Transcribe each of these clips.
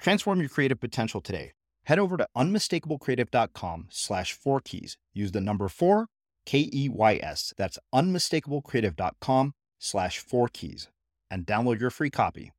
Transform your creative potential today. Head over to unmistakablecreative.com slash four keys. Use the number four, K E Y S. That's unmistakablecreative.com slash four keys and download your free copy.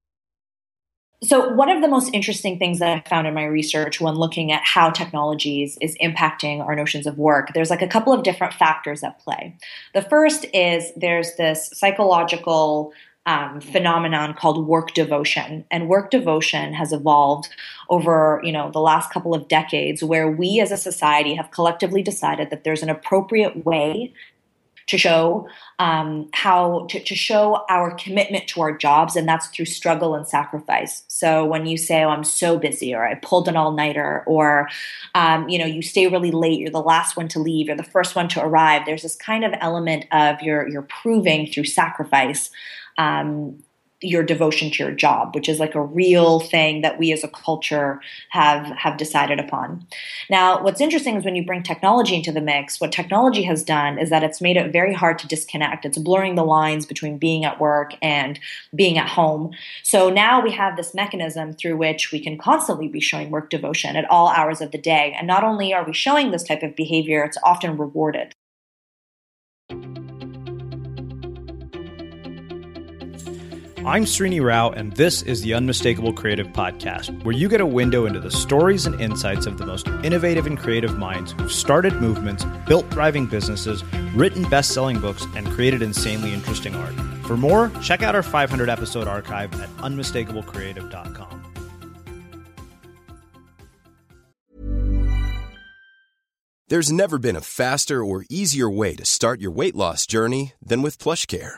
So, one of the most interesting things that I found in my research when looking at how technologies is impacting our notions of work, there's like a couple of different factors at play. The first is there's this psychological um, phenomenon called work devotion. And work devotion has evolved over you know the last couple of decades where we as a society have collectively decided that there's an appropriate way to show um, how to, to, show our commitment to our jobs and that's through struggle and sacrifice. So when you say oh i'm so busy or i pulled an all-nighter or um, you know you stay really late you're the last one to leave you're the first one to arrive there's this kind of element of you're, you're proving through sacrifice um, your devotion to your job, which is like a real thing that we as a culture have have decided upon. Now, what's interesting is when you bring technology into the mix, what technology has done is that it's made it very hard to disconnect. It's blurring the lines between being at work and being at home. So now we have this mechanism through which we can constantly be showing work devotion at all hours of the day. And not only are we showing this type of behavior, it's often rewarded. I'm Srini Rao, and this is the Unmistakable Creative Podcast, where you get a window into the stories and insights of the most innovative and creative minds who've started movements, built thriving businesses, written best selling books, and created insanely interesting art. For more, check out our 500 episode archive at unmistakablecreative.com. There's never been a faster or easier way to start your weight loss journey than with PlushCare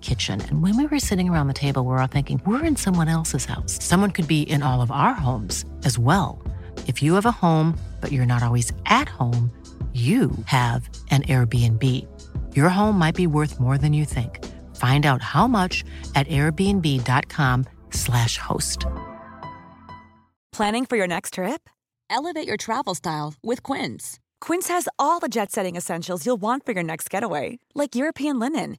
kitchen. And when we were sitting around the table, we we're all thinking, we're in someone else's house. Someone could be in all of our homes as well. If you have a home, but you're not always at home, you have an Airbnb. Your home might be worth more than you think. Find out how much at airbnb.com/slash host. Planning for your next trip? Elevate your travel style with Quince. Quince has all the jet setting essentials you'll want for your next getaway, like European linen,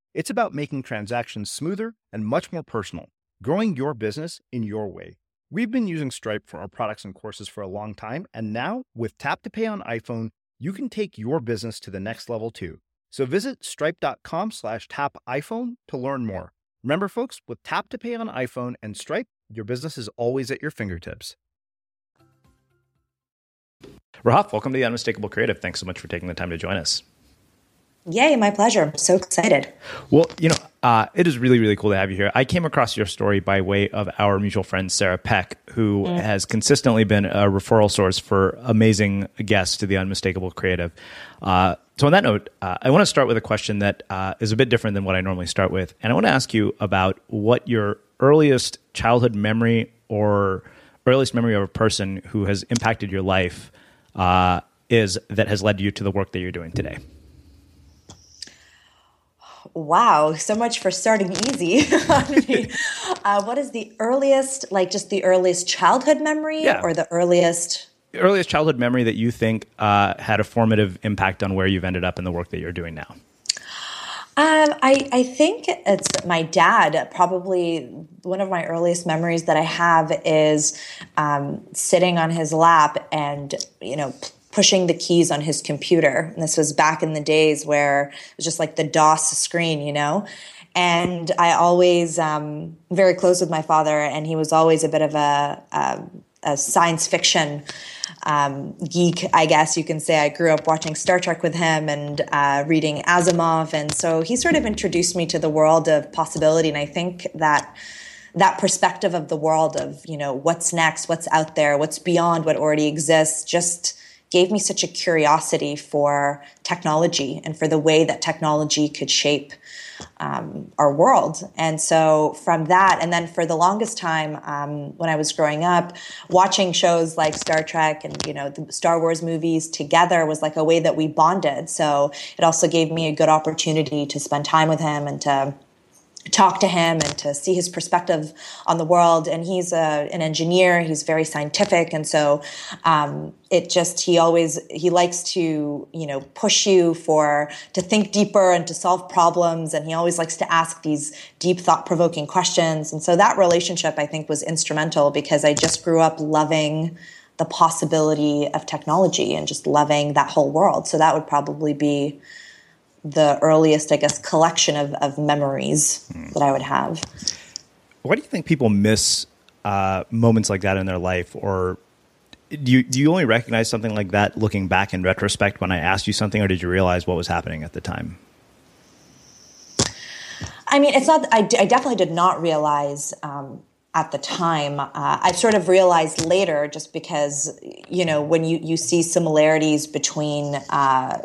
It's about making transactions smoother and much more personal, growing your business in your way. We've been using Stripe for our products and courses for a long time, and now with Tap to Pay on iPhone, you can take your business to the next level too. So visit stripe.com slash tap iPhone to learn more. Remember, folks, with Tap to Pay on iPhone and Stripe, your business is always at your fingertips. Rahaf, welcome to the Unmistakable Creative. Thanks so much for taking the time to join us. Yay, my pleasure. I'm so excited. Well, you know, uh, it is really, really cool to have you here. I came across your story by way of our mutual friend, Sarah Peck, who mm. has consistently been a referral source for amazing guests to the Unmistakable Creative. Uh, so, on that note, uh, I want to start with a question that uh, is a bit different than what I normally start with. And I want to ask you about what your earliest childhood memory or earliest memory of a person who has impacted your life uh, is that has led you to the work that you're doing today. Wow, so much for starting easy. uh, what is the earliest, like just the earliest childhood memory yeah. or the earliest? Earliest childhood memory that you think uh, had a formative impact on where you've ended up in the work that you're doing now? Um, I, I think it's my dad. Probably one of my earliest memories that I have is um, sitting on his lap and, you know, pushing the keys on his computer. And this was back in the days where it was just like the DOS screen, you know? And I always, um, very close with my father, and he was always a bit of a, a, a science fiction um, geek, I guess you can say. I grew up watching Star Trek with him and uh, reading Asimov. And so he sort of introduced me to the world of possibility. And I think that that perspective of the world of, you know, what's next, what's out there, what's beyond what already exists, just gave me such a curiosity for technology and for the way that technology could shape um, our world. And so from that, and then for the longest time um, when I was growing up, watching shows like Star Trek and you know the Star Wars movies together was like a way that we bonded. So it also gave me a good opportunity to spend time with him and to talk to him and to see his perspective on the world. And he's a, an engineer. He's very scientific, and so um, it just he always he likes to you know push you for to think deeper and to solve problems. And he always likes to ask these deep, thought provoking questions. And so that relationship, I think, was instrumental because I just grew up loving the possibility of technology and just loving that whole world. So that would probably be the earliest, I guess, collection of, of memories mm. that I would have. Why do you think people miss uh, moments like that in their life, or do you do you only recognize something like that looking back in retrospect when I asked you something, or did you realize what was happening at the time? I mean, it's not. I, I definitely did not realize um, at the time. Uh, I sort of realized later, just because you know when you you see similarities between uh,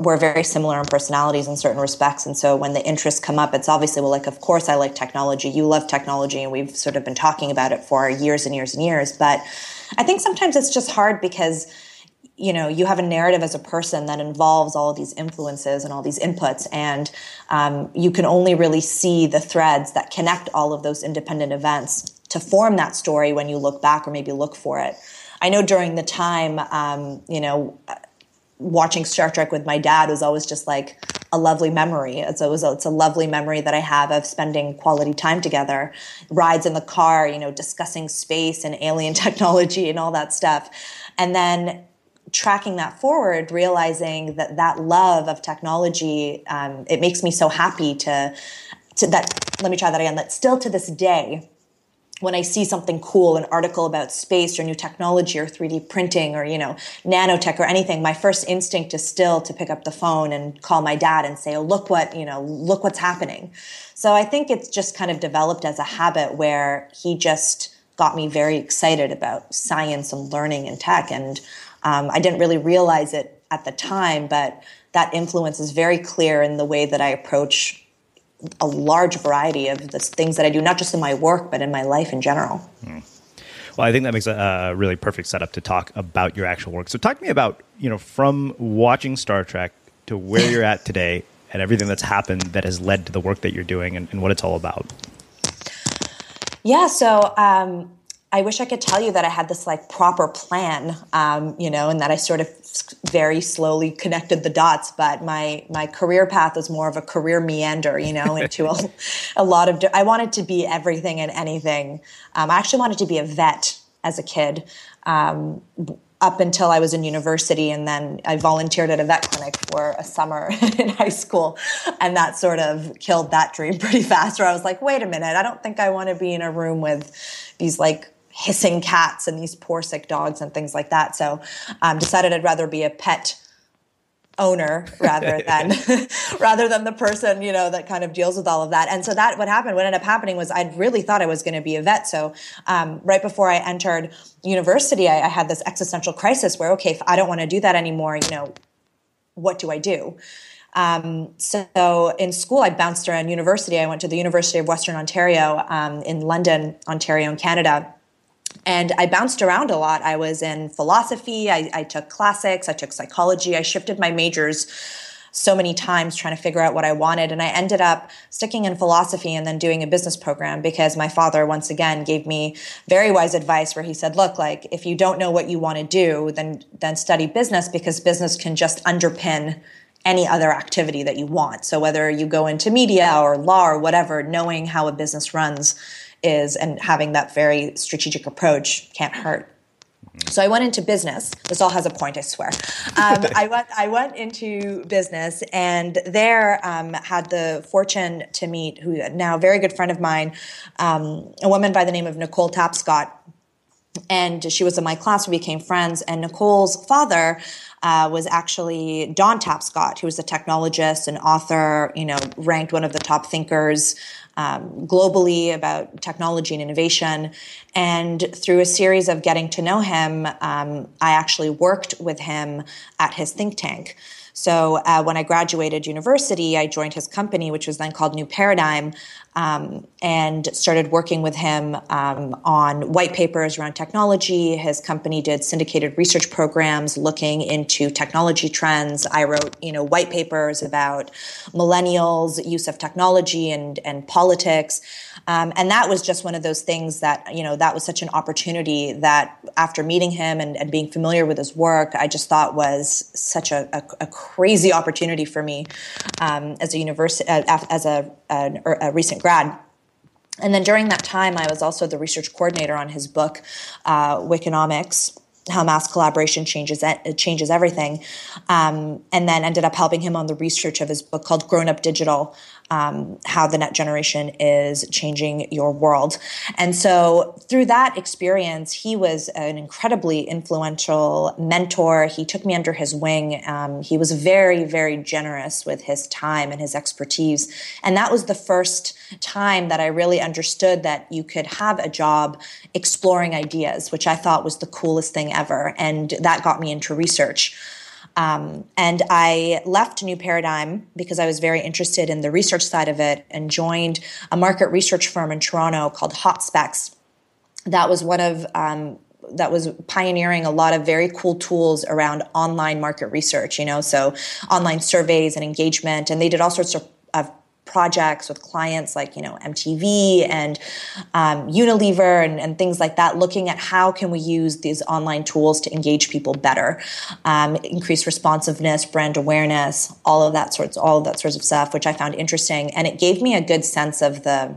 we're very similar in personalities in certain respects. And so when the interests come up, it's obviously, well, like, of course I like technology. You love technology. And we've sort of been talking about it for years and years and years. But I think sometimes it's just hard because, you know, you have a narrative as a person that involves all these influences and all these inputs. And um, you can only really see the threads that connect all of those independent events to form that story when you look back or maybe look for it. I know during the time, um, you know, watching Star Trek with my dad was always just like a lovely memory. It's a, it's a lovely memory that I have of spending quality time together, rides in the car, you know, discussing space and alien technology and all that stuff. And then tracking that forward, realizing that that love of technology, um, it makes me so happy to to that let me try that again that still to this day when I see something cool, an article about space or new technology or 3D printing or, you know, nanotech or anything, my first instinct is still to pick up the phone and call my dad and say, oh, look what, you know, look what's happening. So I think it's just kind of developed as a habit where he just got me very excited about science and learning and tech. And um, I didn't really realize it at the time, but that influence is very clear in the way that I approach a large variety of the things that I do, not just in my work, but in my life in general. Mm. Well, I think that makes a, a, really perfect setup to talk about your actual work. So, talk to me about you know from watching Star Trek to where you're at today, and everything that's happened that has led to the work that you're doing, and, and what it's all about. Yeah, so um, I wish I could tell you that I had this like proper plan, um, you know, and that I sort of very slowly connected the dots. But my my career path was more of a career meander, you know, into a, a lot of. I wanted to be everything and anything. Um, I actually wanted to be a vet as a kid. Um, up until I was in university, and then I volunteered at a vet clinic for a summer in high school, and that sort of killed that dream pretty fast. Where I was like, "Wait a minute, I don't think I want to be in a room with these like hissing cats and these poor sick dogs and things like that. So um, decided I'd rather be a pet owner rather than rather than the person you know that kind of deals with all of that and so that what happened what ended up happening was i really thought i was going to be a vet so um, right before i entered university I, I, had this existential crisis where okay if i don't want to do that anymore you know what do i do um, so in school, I bounced around university. I went to the University of Western Ontario um, in London, Ontario, in Canada and I bounced around a lot. I was in philosophy, I, I, took classics, I took psychology, I shifted my majors so many times trying to figure out what I wanted. And I ended up sticking in philosophy and then doing a business program because my father, once again, gave me very wise advice where he said, look, like if you don't know what you want to do, then then study business because business can just underpin any other activity that you want. So whether you go into media or law or whatever, knowing how a business runs is and having that very strategic approach can't hurt. So I went into business. This all has a point, I swear. Um, I went. I went into business, and there um, had the fortune to meet who now a very good friend of mine, um, a woman by the name of Nicole Tapscott, and she was in my class. We became friends, and Nicole's father. Uh, was actually Don Tapscott, who was a technologist and author, you know, ranked one of the top thinkers um, globally about technology and innovation. And through a series of getting to know him, um, I actually worked with him at his think tank. So uh, when I graduated university, I joined his company, which was then called New Paradigm, um, and started working with him um, on white papers around technology. His company did syndicated research programs looking into technology trends. I wrote, you know, white papers about millennials' use of technology and and politics. Um, and that was just one of those things that, you know, that was such an opportunity that after meeting him and, and being familiar with his work, I just thought was such a, a, a crazy opportunity for me um, as a university, uh, as a, a, a, recent grad. And then during that time, I was also the research coordinator on his book, uh, Wikinomics how mass collaboration changes changes everything, um, and then ended up helping him on the research of his book called Grown Up Digital, um, how the net generation is changing your world. And so through that experience, he was an incredibly influential mentor. He took me under his wing. Um, he was very, very generous with his time and his expertise. And that was the first time that I really understood that you could have a job exploring ideas, which I thought was the coolest thing ever. And that got me into research. Um, and I left New Paradigm because I was very interested in the research side of it and joined a market research firm in Toronto called Hotspex. That was one of um, that was pioneering a lot of very cool tools around online market research, you know, so online surveys and engagement. And they did all sorts of, of projects with clients like you know MTV and um, Unilever and, and, things like that, looking at how can we use these online tools to engage people better, um, increase responsiveness, brand awareness, all of that sorts, all of that sorts of stuff, which I found interesting, and it gave me a good sense of the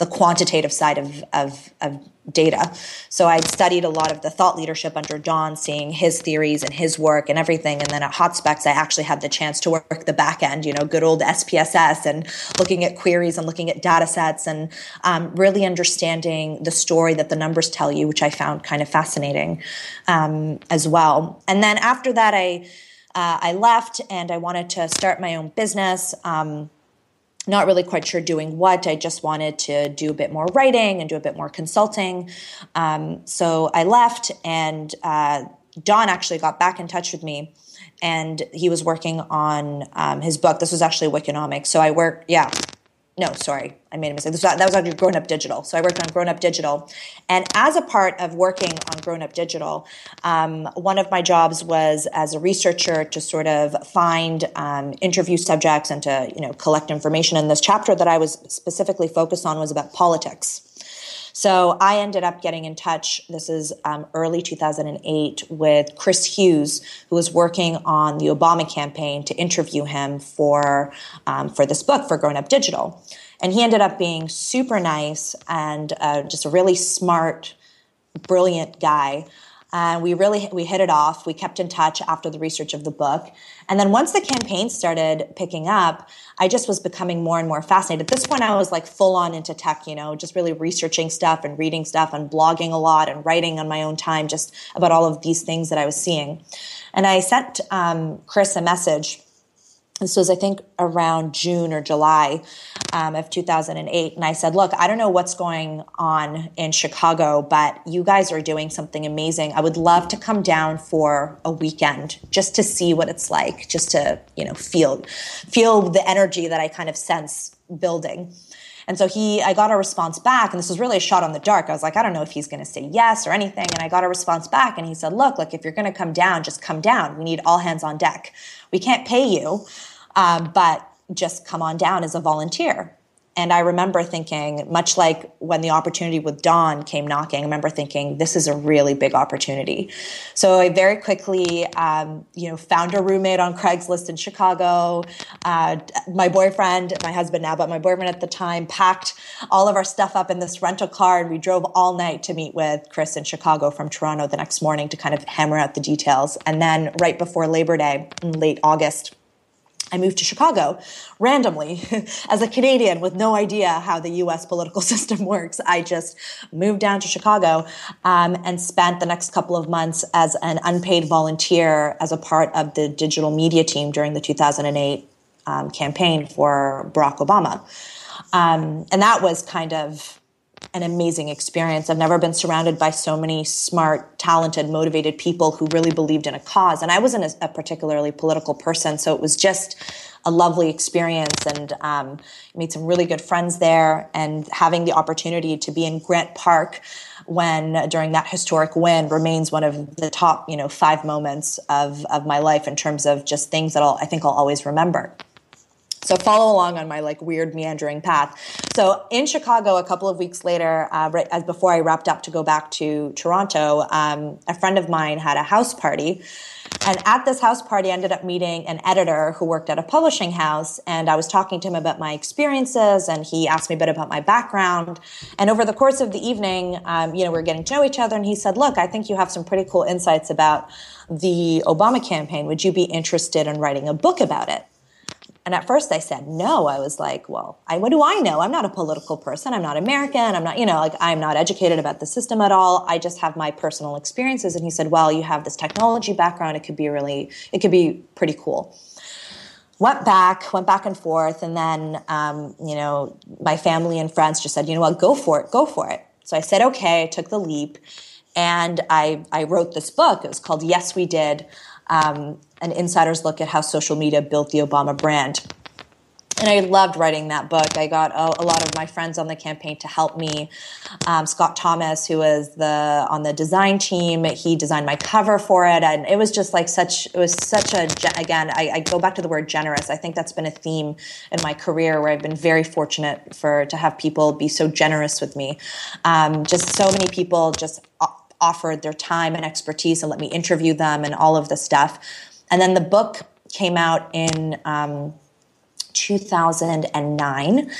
the quantitative side of, of, of data. So I'd studied a lot of the thought leadership under Don, seeing his theories and his work and everything. And then at Hotspex, I actually had the chance to work the back end, you know, good old SPSS and looking at queries and looking at data sets and um, really understanding the story that the numbers tell you, which I found kind of fascinating um, as well. And then after that, I uh, I left and I wanted to start my own business. Um, not really quite sure doing what. I just wanted to do a bit more writing and do a bit more consulting. Um, so I left, and uh, Don actually got back in touch with me, and he was working on um, his book. This was actually Wikinomics. So I worked, yeah, no, sorry, I made a mistake. That was actually Grown Up Digital. So I worked on Grown Up Digital. And as a part of working on Grown Up Digital, um, one of my jobs was as a researcher to sort of find um, interview subjects and to you know collect information. And this chapter that I was specifically focused on was about politics. So I ended up getting in touch. This is um, early 2008 with Chris Hughes, who was working on the Obama campaign to interview him for um, for this book for Grown Up Digital, and he ended up being super nice and uh, just a really smart, brilliant guy. And we really we hit it off. We kept in touch after the research of the book, and then once the campaign started picking up, I just was becoming more and more fascinated. At this point, I was like full on into tech, you know, just really researching stuff and reading stuff and blogging a lot and writing on my own time just about all of these things that I was seeing. And I sent um, Chris a message this was, I think, around June or July um, of 2008. And I said, Look, I don't know what's going on in Chicago, but you guys are doing something amazing. I would love to come down for a weekend just to see what it's like, just to, you know, feel, feel the energy that I kind of sense building. And so he, I got a response back, and this was really a shot on the dark. I was like, I don't know if he's going to say yes or anything. And I got a response back, and he said, Look, like if you're going to come down, just come down. We need all hands on deck. We can't pay you, um, but just come on down as a volunteer. And I remember thinking, much like when the opportunity with Don came knocking, I remember thinking, this is a really big opportunity. So I very quickly, um, you know, found a roommate on Craigslist in Chicago. Uh, my boyfriend, my husband now, but my boyfriend at the time, packed all of our stuff up in this rental car, and we drove all night to meet with Chris in Chicago from Toronto the next morning to kind of hammer out the details. And then right before Labor Day, in late August, I moved to Chicago randomly as a Canadian with no idea how the US political system works. I just moved down to Chicago um, and spent the next couple of months as an unpaid volunteer as a part of the digital media team during the 2008 um, campaign for Barack Obama. Um, and that was kind of an amazing experience. I've never been surrounded by so many smart, talented, motivated people who really believed in a cause. And I wasn't a, a particularly political person, so it was just a lovely experience and um, made some really good friends there. And having the opportunity to be in Grant Park when during that historic win remains one of the top, you know, five moments of of my life in terms of just things that I'll, I think I'll always remember. So follow along on my like weird meandering path. So in Chicago, a couple of weeks later, uh, right as before I wrapped up to go back to Toronto, um, a friend of mine had a house party. And at this house party, I ended up meeting an editor who worked at a publishing house. And I was talking to him about my experiences, and he asked me a bit about my background. And over the course of the evening, um, you know, we are getting to know each other. And he said, Look, I think you have some pretty cool insights about the Obama campaign. Would you be interested in writing a book about it? And at first I said no. I was like, well, I, what do I know? I'm not a political person. I'm not American. I'm not, you know, like I'm not educated about the system at all. I just have my personal experiences. And he said, well, you have this technology background. It could be really, it could be pretty cool. Went back, went back and forth. And then, um, you know, my family and friends just said, you know what, go for it, go for it. So I said, okay, I took the leap. And I, I wrote this book. It was called Yes, We Did um, an insider's look at how social media built the Obama brand. And I loved writing that book. I got a, a lot of my friends on the campaign to help me. Um, Scott Thomas, who was the on the design team, he designed my cover for it, and it was just like such. It was such a again. I, I go back to the word generous. I think that's been a theme in my career where I've been very fortunate for to have people be so generous with me. Um, just so many people just offered their time and expertise and let me interview them and all of the stuff. And then the book came out in um, 2009.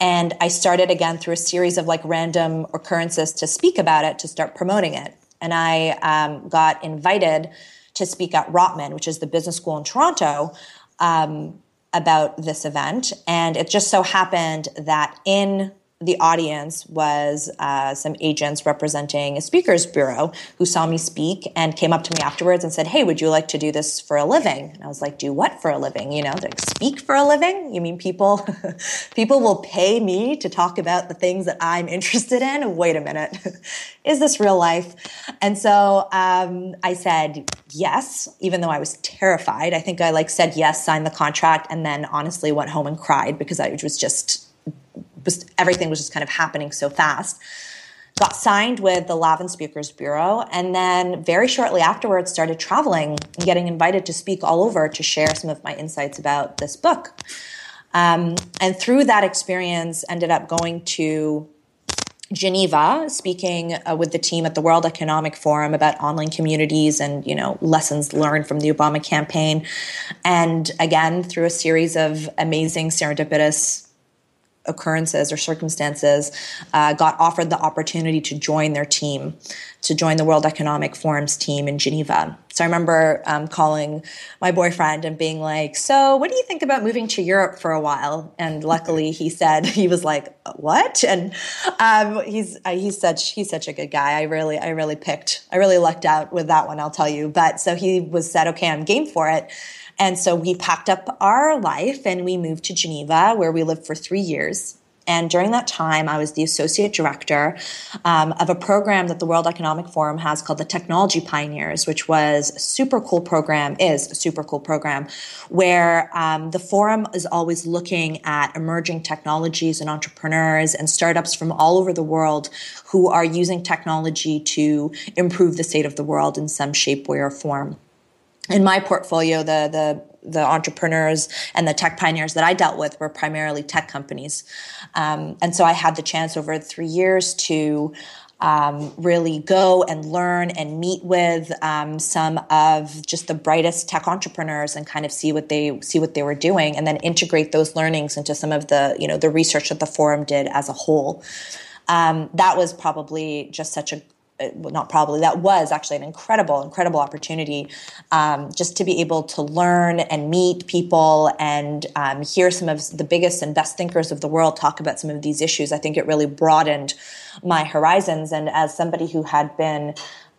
And I started again through a series of like random occurrences to speak about it, to start promoting it. And I um, got invited to speak at Rotman, which is the business school in Toronto, um, about this event. And it just so happened that in the audience was uh, some agents representing a speakers bureau who saw me speak and came up to me afterwards and said, "Hey, would you like to do this for a living?" And I was like, "Do what for a living? You know, like speak for a living? You mean people people will pay me to talk about the things that I'm interested in? Wait a minute, is this real life?" And so um, I said yes, even though I was terrified. I think I like said yes, signed the contract, and then honestly went home and cried because I was just everything was just kind of happening so fast. Got signed with the Lavin Speakers Bureau, and then very shortly afterwards started traveling and getting invited to speak all over to share some of my insights about this book. Um, and through that experience, ended up going to Geneva, speaking uh, with the team at the World Economic Forum about online communities and you know lessons learned from the Obama campaign, and again through a series of amazing serendipitous occurrences or circumstances, uh, got offered the opportunity to join their team, to join the World Economic Forum's team in Geneva. So I remember um, calling my boyfriend and being like, "So, what do you think about moving to Europe for a while?" And luckily, he said he was like, "What?" And um, he's uh, he's such he's such a good guy. I really I really picked I really lucked out with that one. I'll tell you. But so he was said, "Okay, I'm game for it." And so we packed up our life and we moved to Geneva, where we lived for three years. And during that time, I was the associate director um, of a program that the World Economic Forum has called the Technology Pioneers, which was a super cool program, is a super cool program, where um, the forum is always looking at emerging technologies and entrepreneurs and startups from all over the world who are using technology to improve the state of the world in some shape, way, or form in my portfolio, the the the entrepreneurs and the tech pioneers that I dealt with were primarily tech companies, um, and so I had the chance over three years to um, really go and learn and meet with um, some of just the brightest tech entrepreneurs and kind of see what they see what they were doing, and then integrate those learnings into some of the you know the research that the forum did as a whole. Um, that was probably just such a well, not probably that was actually an incredible incredible opportunity um, just to be able to learn and meet people and um, hear some of the biggest and best thinkers of the world talk about some of these issues. I think it really broadened my horizons. And as somebody who had been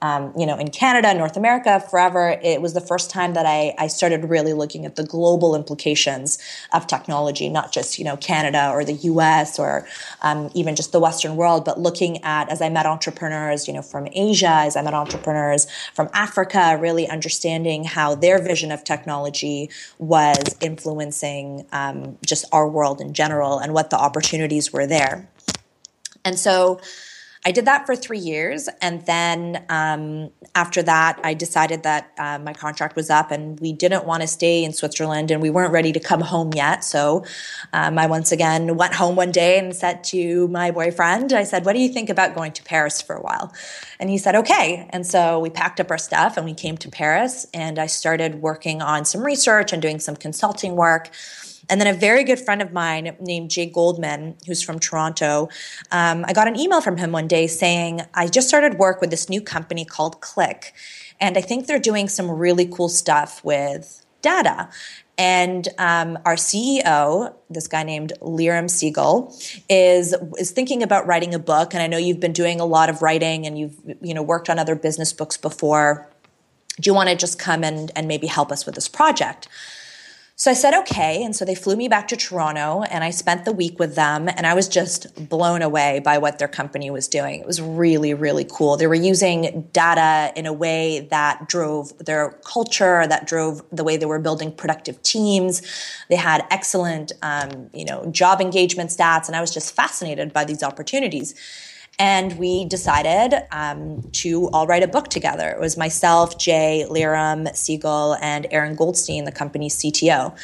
um, you know, in Canada, North America, forever. It was the first time that I, I started really looking at the global implications of technology, not just, you know, Canada or the US or um, even just the Western world, but looking at, as I met entrepreneurs, you know, from Asia, as I met entrepreneurs from Africa, really understanding how their vision of technology was influencing um, just our world in general and what the opportunities were there. And so, I did that for three years. And then um, after that, I decided that uh, my contract was up and we didn't want to stay in Switzerland and we weren't ready to come home yet. So um, I once again went home one day and said to my boyfriend, I said, What do you think about going to Paris for a while? And he said, Okay. And so we packed up our stuff and we came to Paris and I started working on some research and doing some consulting work. And then a very good friend of mine named Jay Goldman, who's from Toronto, um, I got an email from him one day saying, I just started work with this new company called Klick. And I think they're doing some really cool stuff with data. And um, our CEO, this guy named Leerom Segal, is is thinking about writing a book. And I know you've been doing a lot of writing, and you've you know worked on other business books before. Do you want to just come and and maybe help us with this project? So I said, okay. And so they flew me back to Toronto and I spent the week with them and I was just blown away by what their company was doing. It was really, really cool. They were using data in a way that drove their culture, that drove the way they were building productive teams. They had excellent, um, you know, job engagement stats. And I was just fascinated by these opportunities. And we decided um, to all write a book together. It was myself, Jay, Leerom, Segal, and Aaron Goldstein, the company's CTO.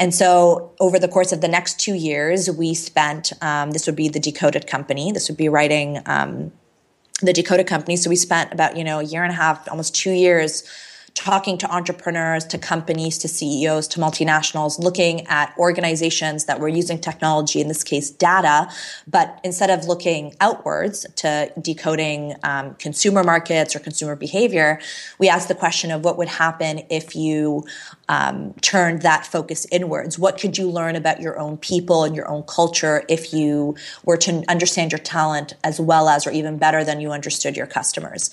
And so, over the course of the next two years, we spent um, this would be the Decoded Company. This would be writing um, the Decoded Company. So, we spent about you know a year and a half, almost two years talking to entrepreneurs, to companies, to CEOs, to multinationals, looking at organizations that were using technology, in this case, data, but instead of looking outwards to decoding um, consumer markets or consumer behavior, we asked the question of what would happen if you um, turned that focus inwards. What could you learn about your own people and your own culture if you were to understand your talent as well as, or even better than you understood your customers?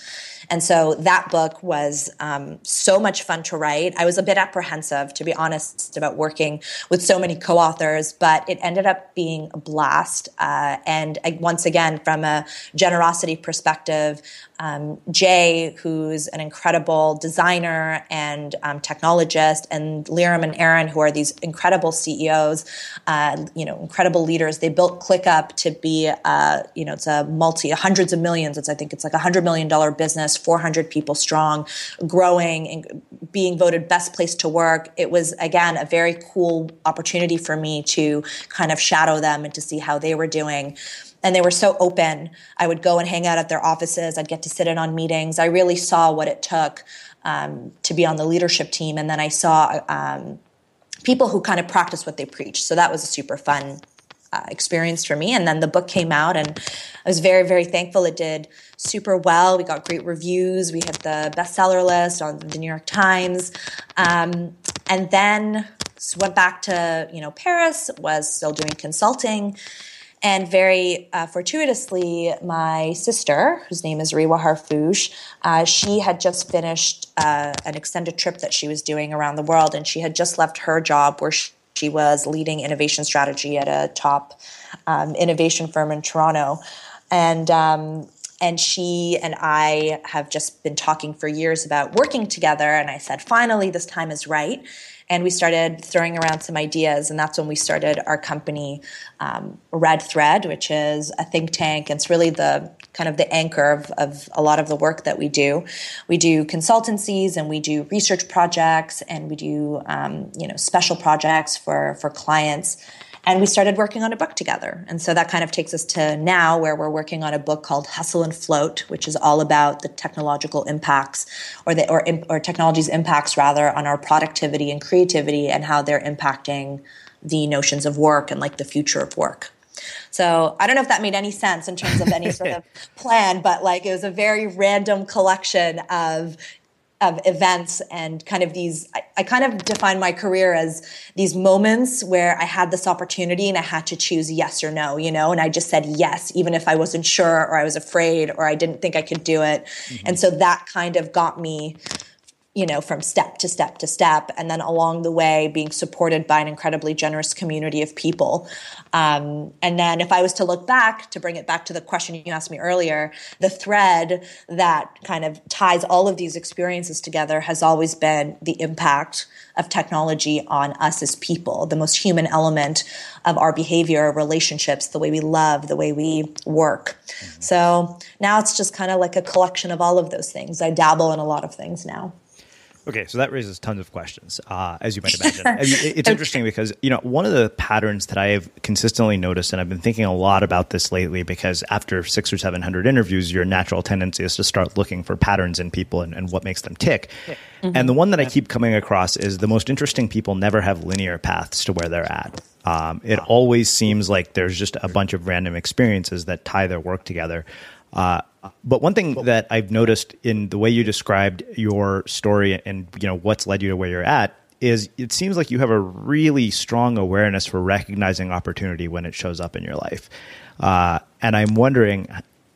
And so that book was um, so much fun to write. I was a bit apprehensive, to be honest, about working with so many co authors, but it ended up being a blast. Uh, and I, once again, from a generosity perspective, um, Jay, who's an incredible designer and um, technologist, and Leerom and Aaron, who are these incredible CEOs, uh, you know, incredible leaders. They built Klick up to be, uh, you know, it's a multi hundreds of millions. It's I think it's like a hundred million dollar business, 400 people strong, growing and being voted best place to work. It was again a very cool opportunity for me to kind of shadow them and to see how they were doing and they were so open. I would go and hang out at their offices. I'd get to sit in on meetings. I really saw what it took um, to be on the leadership team, and then I saw um, people who kind of practice what they preach. So that was a super fun uh, experience for me. And then the book came out, and I was very, very thankful. It did super well. We got great reviews. We hit the bestseller list on the New York Times, um, and then went back to you know Paris. Was still doing consulting and very uh, fortuitously, my sister, whose name is Rewa Harfoush, uh, she had just finished uh, an extended trip that she was doing around the world, and she had just left her job where she, she was leading innovation strategy at a top um, innovation firm in Toronto. And um, and she and I have just been talking for years about working together. And I said, finally, this time is right. And we started throwing around some ideas. And that's when we started our company um, red thread which is a think tank. It's really the kind of the anchor of, of a lot of the work that we do. We do consultancies and we do research projects and we do um, you know special projects for for clients and we started working on a book together. And so that kind of takes us to now where we're working on a book called Hustle and Float, which is all about the technological impacts or the or, or technology's impacts rather on our productivity and creativity and how they're impacting the notions of work and like the future of work. So I don't know if that made any sense in terms of any sort of plan, but like it was a very random collection of of events and kind of these I, I, kind of define my career as these moments where i had this opportunity and i had to choose yes or no you know and i just said yes even if i wasn't sure or i was afraid or i didn't think i could do it mm-hmm. and so that kind of got me you know, from step to step to step, and then along the way being supported by an incredibly generous community of people. Um, and then, if I was to look back to bring it back to the question you asked me earlier, the thread that kind of ties all of these experiences together has always been the impact of technology on us as people, the most human element of our behavior, relationships, the way we love, the way we work. Mm-hmm. So now it's just kind of like a collection of all of those things. I dabble in a lot of things now. Okay, so that raises tons of questions, uh, as you might imagine. I mean, it's interesting because you know one of the patterns that I have consistently noticed, and I've been thinking a lot about this lately, because after six or seven hundred interviews, your natural tendency is to start looking for patterns in people and, and what makes them tick. Mm-hmm. And the one that I keep coming across is the most interesting people never have linear paths to where they're at. Um, it always seems like there's just a bunch of random experiences that tie their work together. Uh, but one thing that I've noticed in the way you described your story and you know what's led you to where you're at is it seems like you have a really strong awareness for recognizing opportunity when it shows up in your life, uh, and I'm wondering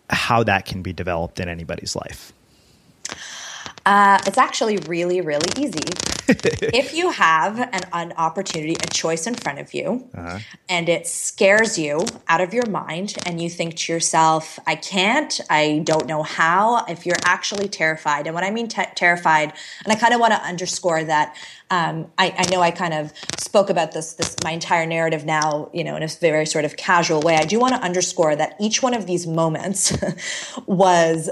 how that can be developed in anybody's life. Uh, it's actually really, really easy. if you have an, an, opportunity, a choice in front of you, uh-huh. and it scares you out of your mind, and you think to yourself, I can't, I don't know how, if you're actually terrified, and when I mean te- terrified, and I kind of want to underscore that. Um, I, I, know I kind of spoke about this, this my entire narrative now, you know, in a very sort of casual way. I do want to underscore that each one of these moments was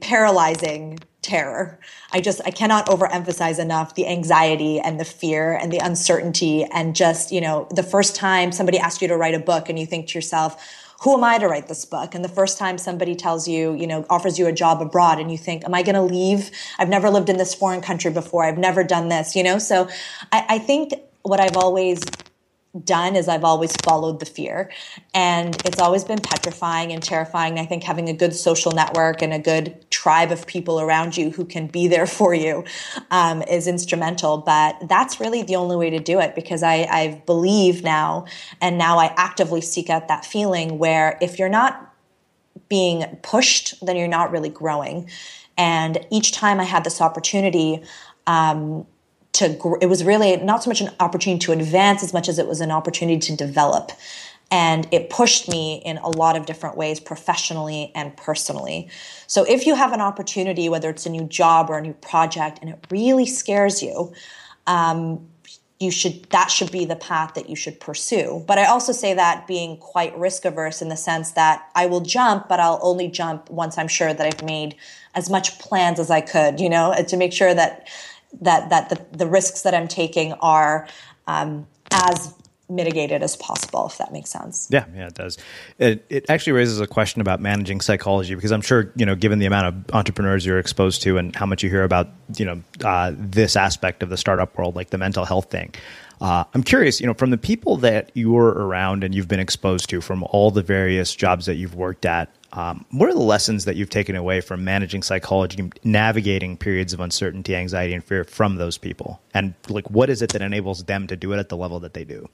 paralyzing terror. I just I cannot overemphasize enough the anxiety and the fear and the uncertainty and just, you know, the first time somebody asks you to write a book and you think to yourself, who am I to write this book? And the first time somebody tells you, you know, offers you a job abroad and you think, am I going to leave? I've never lived in this foreign country before. I've never done this, you know? So I, I think what I've always done is I've always followed the fear. And it's always been petrifying and terrifying. I think having a good social network and a good tribe of people around you who can be there for you um, is instrumental. But that's really the only way to do it because I, I believe now, and now I actively seek out that feeling where if you're not being pushed, then you're not really growing. And each time I had this opportunity, um, to it was really not so much an opportunity to advance as much as it was an opportunity to develop. And it pushed me in a lot of different ways professionally and personally. So if you have an opportunity whether it's a new job or a new project and it really scares you um, you should that should be the path that you should pursue. But i also say that being quite risk averse in the sense that i will jump but i'll only jump once i'm sure that i've made as much plans as i could you know to make sure that that that the, the risks that I'm taking are um, as mitigated as possible if that makes sense. Yeah yeah it does. It, it actually raises a question about managing psychology because i'm sure you know given the amount of entrepreneurs you're exposed to and how much you hear about you know uh, this aspect of the startup world like the mental health thing uh, i'm curious you know from the people that you're around and you've been exposed to from all the various jobs that you've worked at um, what are the lessons that you've taken away from managing psychology, navigating periods of uncertainty, anxiety, and fear from those people? And like, what is it that enables them to do it at the level that they do?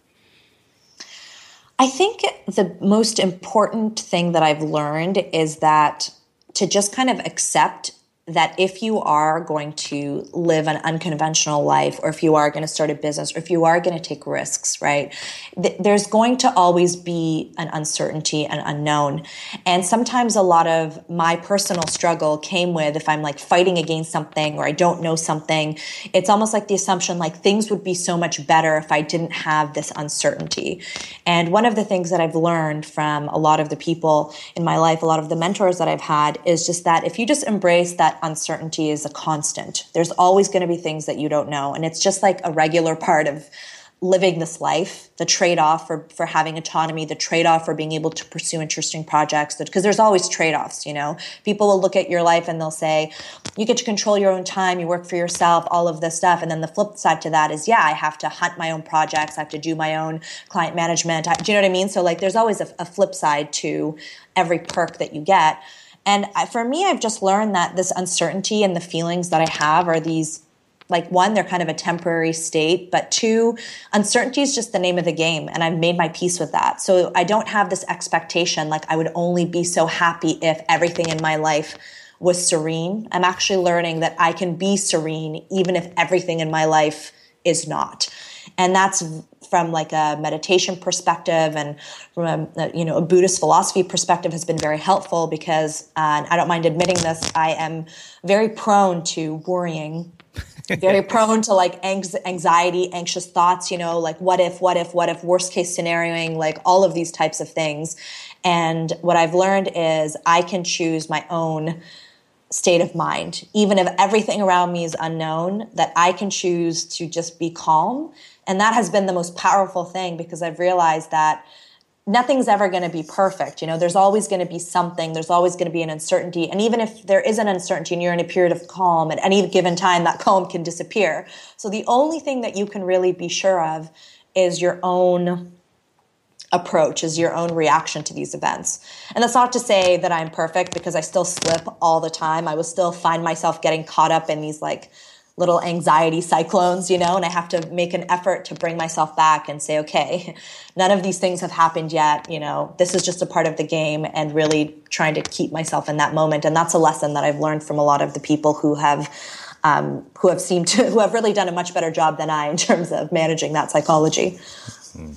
I think the most important thing that I've learned is that to just kind of accept that if you are going to live an unconventional life or if you are going to start a business or if you are going to take risks right th- there's going to always be an uncertainty and unknown. And sometimes a lot of my personal struggle came with if i'm like fighting against something or i don't know something it's almost like the assumption like things would be so much better if i didn't have this uncertainty. And one of the things that i've learned from a lot of the people in my life a lot of the mentors that i've had is just that if you just embrace that uncertainty is a constant. There's always going to be things that you don't know. And it's just like a regular part of living this life, the trade-off for, for having autonomy, the trade-off for being able to pursue interesting projects, because there's always trade-offs, you know. People will look at your life and they'll say, you get to control your own time, you work for yourself, all of this stuff. And then the flip side to that is, yeah, I have to hunt my own projects, I have to do my own client management. I, do you know what I mean? So like there's always a, a flip side to every perk that you get. And for me, I've just learned that this uncertainty and the feelings that I have are these like one they're kind of a temporary state but two uncertainty is just the name of the game and i've made my peace with that. So i don't have this expectation like i would only be so happy if everything in my life was serene. I'm actually learning that i can be serene even if everything in my life is not. And that's from like a meditation perspective and from a you know a Buddhist philosophy perspective has been very helpful because uh, I don't mind admitting this I am very prone to worrying. Very prone to like anxiety anxious thoughts you know like what if what if what if worst case scenarioing like all of these types of things. And what I've learned is I can choose my own state of mind. Even if everything around me is unknown that I can choose to just be calm and that has been the most powerful thing because I've realized that nothing's ever going to be perfect. You know, there's always going to be something, there's always going to be an uncertainty. And even if there is an uncertainty and you're in a period of calm, at any given time, that calm can disappear. So the only thing that you can really be sure of is your own approach is your own reaction to these events. And that's not to say that I'm perfect because I still slip all the time. I will still find myself getting caught up in these like little anxiety cyclones, you know, and I have to make an effort to bring myself back and say, okay, none of these things have happened yet. You know, this is just a part of the game and really trying to keep myself in that moment. And that's a lesson that I've learned from a lot of the people who have, um, who have seemed to, who have really done a much better job than I in terms of managing that psychology. Mm.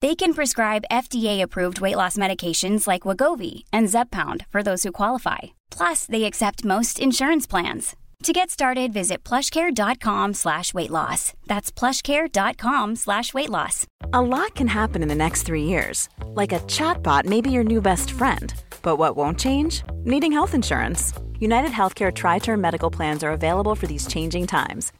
They can prescribe FDA-approved weight loss medications like Wegovy and Zepbound for those who qualify. Plus, they accept most insurance plans. To get started, visit plushcare.com slash weight loss. That's plushcare.com slash weight loss. A lot can happen in the next three years. Like a chatbot may be your new best friend. But what won't change? Needing health insurance. United Healthcare TriTerm Medical Plans are available for these changing times.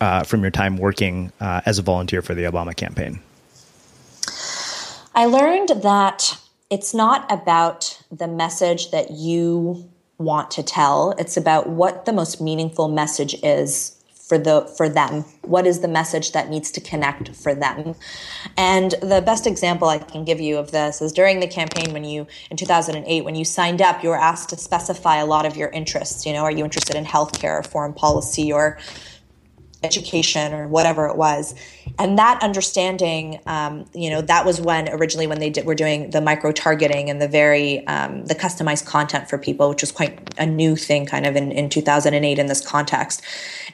uh, from your time working uh, as a volunteer for the Obama campaign? I learned that it's not about the message that you want to tell. It's about what the most meaningful message is for the for them what is the message that needs to connect for them and the best example i can give you of this is during the campaign when you in 2008 when you signed up you were asked to specify a lot of your interests you know are you interested in healthcare or foreign policy or education or whatever it was. And that understanding um, you know that was when originally when they did, were doing the micro targeting and the very um, the customized content for people which was quite a new thing kind of in, in 2008 in this context.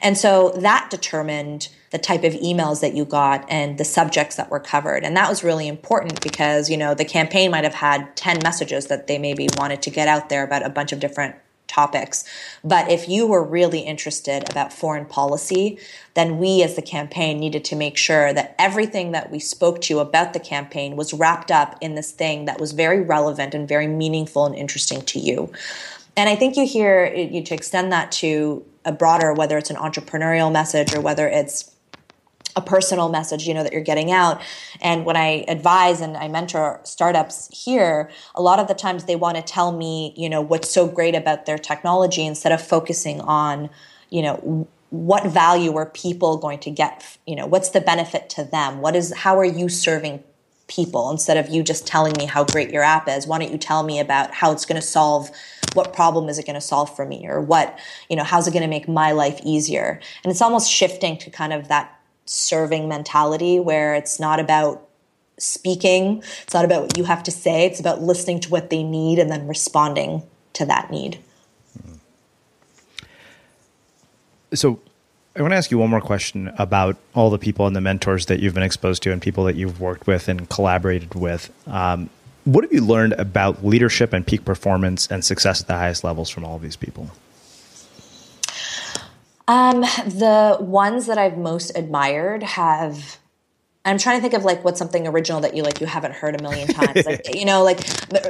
And so that determined the type of emails that you got and the subjects that were covered. And that was really important because you know the campaign might have had 10 messages that they maybe wanted to get out there about a bunch of different topics. But if you were really interested about foreign policy, then we as the campaign needed to make sure that everything that we spoke to about the campaign was wrapped up in this thing that was very relevant and very meaningful and interesting to you. And I think you hear you to extend that to a broader, whether it's an entrepreneurial message or whether it's a personal message you know that you're getting out. And when i advise and i mentor startups here a lot of the times they want to tell me you know what's so great about their technology instead of focusing on you know what value are people going to get you know what's the benefit to them? What is how are you serving people instead of you just telling me how great your app is? Why don't you tell me about how it's going to solve what problem is it going to solve for me? Or what you know how's it going to make my life easier? And it's almost shifting to kind of that serving mentality where it's not about speaking, it's not about what you have to say, it's about listening to what they need and then responding to that need. So, I want to ask you one more question about all the people and the mentors that you've been exposed to and people that you've worked with and collaborated with. Um, what have you learned about leadership and peak performance and success at the highest levels from all of these people? Um, the ones that I've most admired have I'm trying to think of like what's something original that you like you haven't heard a million times. like you know, like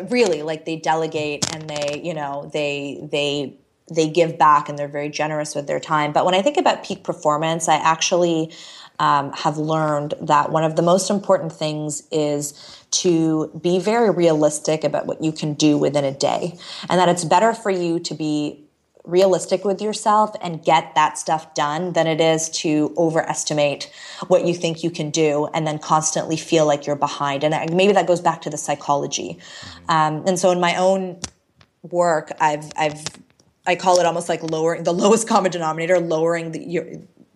really, like they delegate and they, you know, they they they give back and they're very generous with their time. But when I think about peak performance, I actually um, have learned that one of the most important things is to be very realistic about what you can do within a day, and that it's better for you to be realistic with yourself and get that stuff done than it is to overestimate what you think you can do and then constantly feel like you're behind. And maybe that goes back to the psychology. Um, and so in my own work, I've, I've, I call it almost like lowering the lowest common denominator, lowering the, your,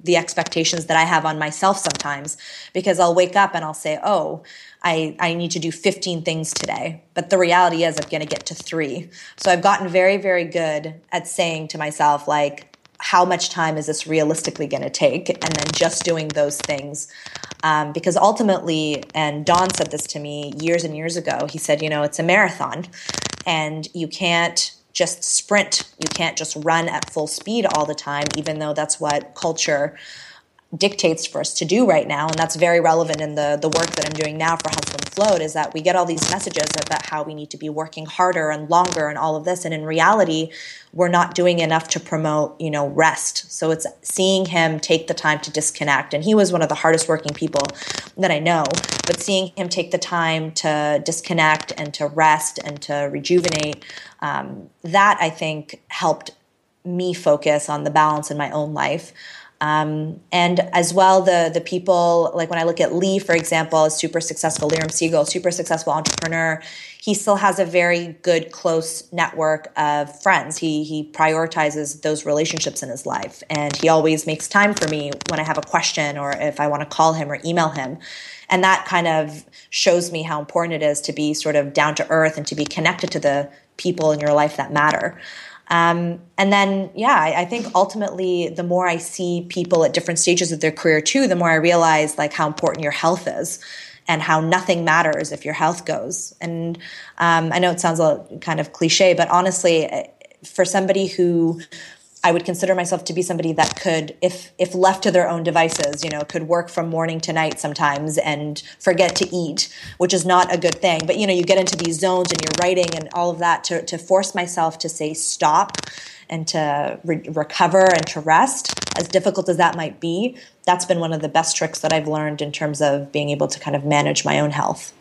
the expectations that I have on myself sometimes because I'll wake up and I'll say, oh, I, I need to do 15 things today. But the reality is, I'm going to get to three. So I've gotten very, very good at saying to myself, like, how much time is this realistically going to take? And then just doing those things. Um, because ultimately, and Don said this to me years and years ago, he said, you know, it's a marathon and you can't just sprint. You can't just run at full speed all the time, even though that's what culture dictates for us to do right now and that's very relevant in the the work that I'm doing now for Hustle and Float is that we get all these messages about how we need to be working harder and longer and all of this and in reality we're not doing enough to promote you know rest. So it's seeing him take the time to disconnect and he was one of the hardest working people that I know but seeing him take the time to disconnect and to rest and to rejuvenate um, that I think helped me focus on the balance in my own life um, and as well, the the people like when I look at Lee, for example, a super successful Leerom Segal, super successful entrepreneur. He still has a very good, close network of friends. He he prioritizes those relationships in his life, and he always makes time for me when I have a question or if I want to call him or email him. And that kind of shows me how important it is to be sort of down to earth and to be connected to the people in your life that matter. Um, and then, yeah, I, I, think ultimately, the more I see people at different stages of their career too, the more I realize like how important your health is and how nothing matters if your health goes. And um, I know it sounds a kind of cliche, but honestly, for somebody who I would consider myself to be somebody that could, if if left to their own devices, you know, could work from morning to night sometimes and forget to eat, which is not a good thing. But you know, you get into these zones and you're writing and all of that to to force myself to say stop and to re- recover and to rest, as difficult as that might be. That's been one of the best tricks that I've learned in terms of being able to kind of manage my own health.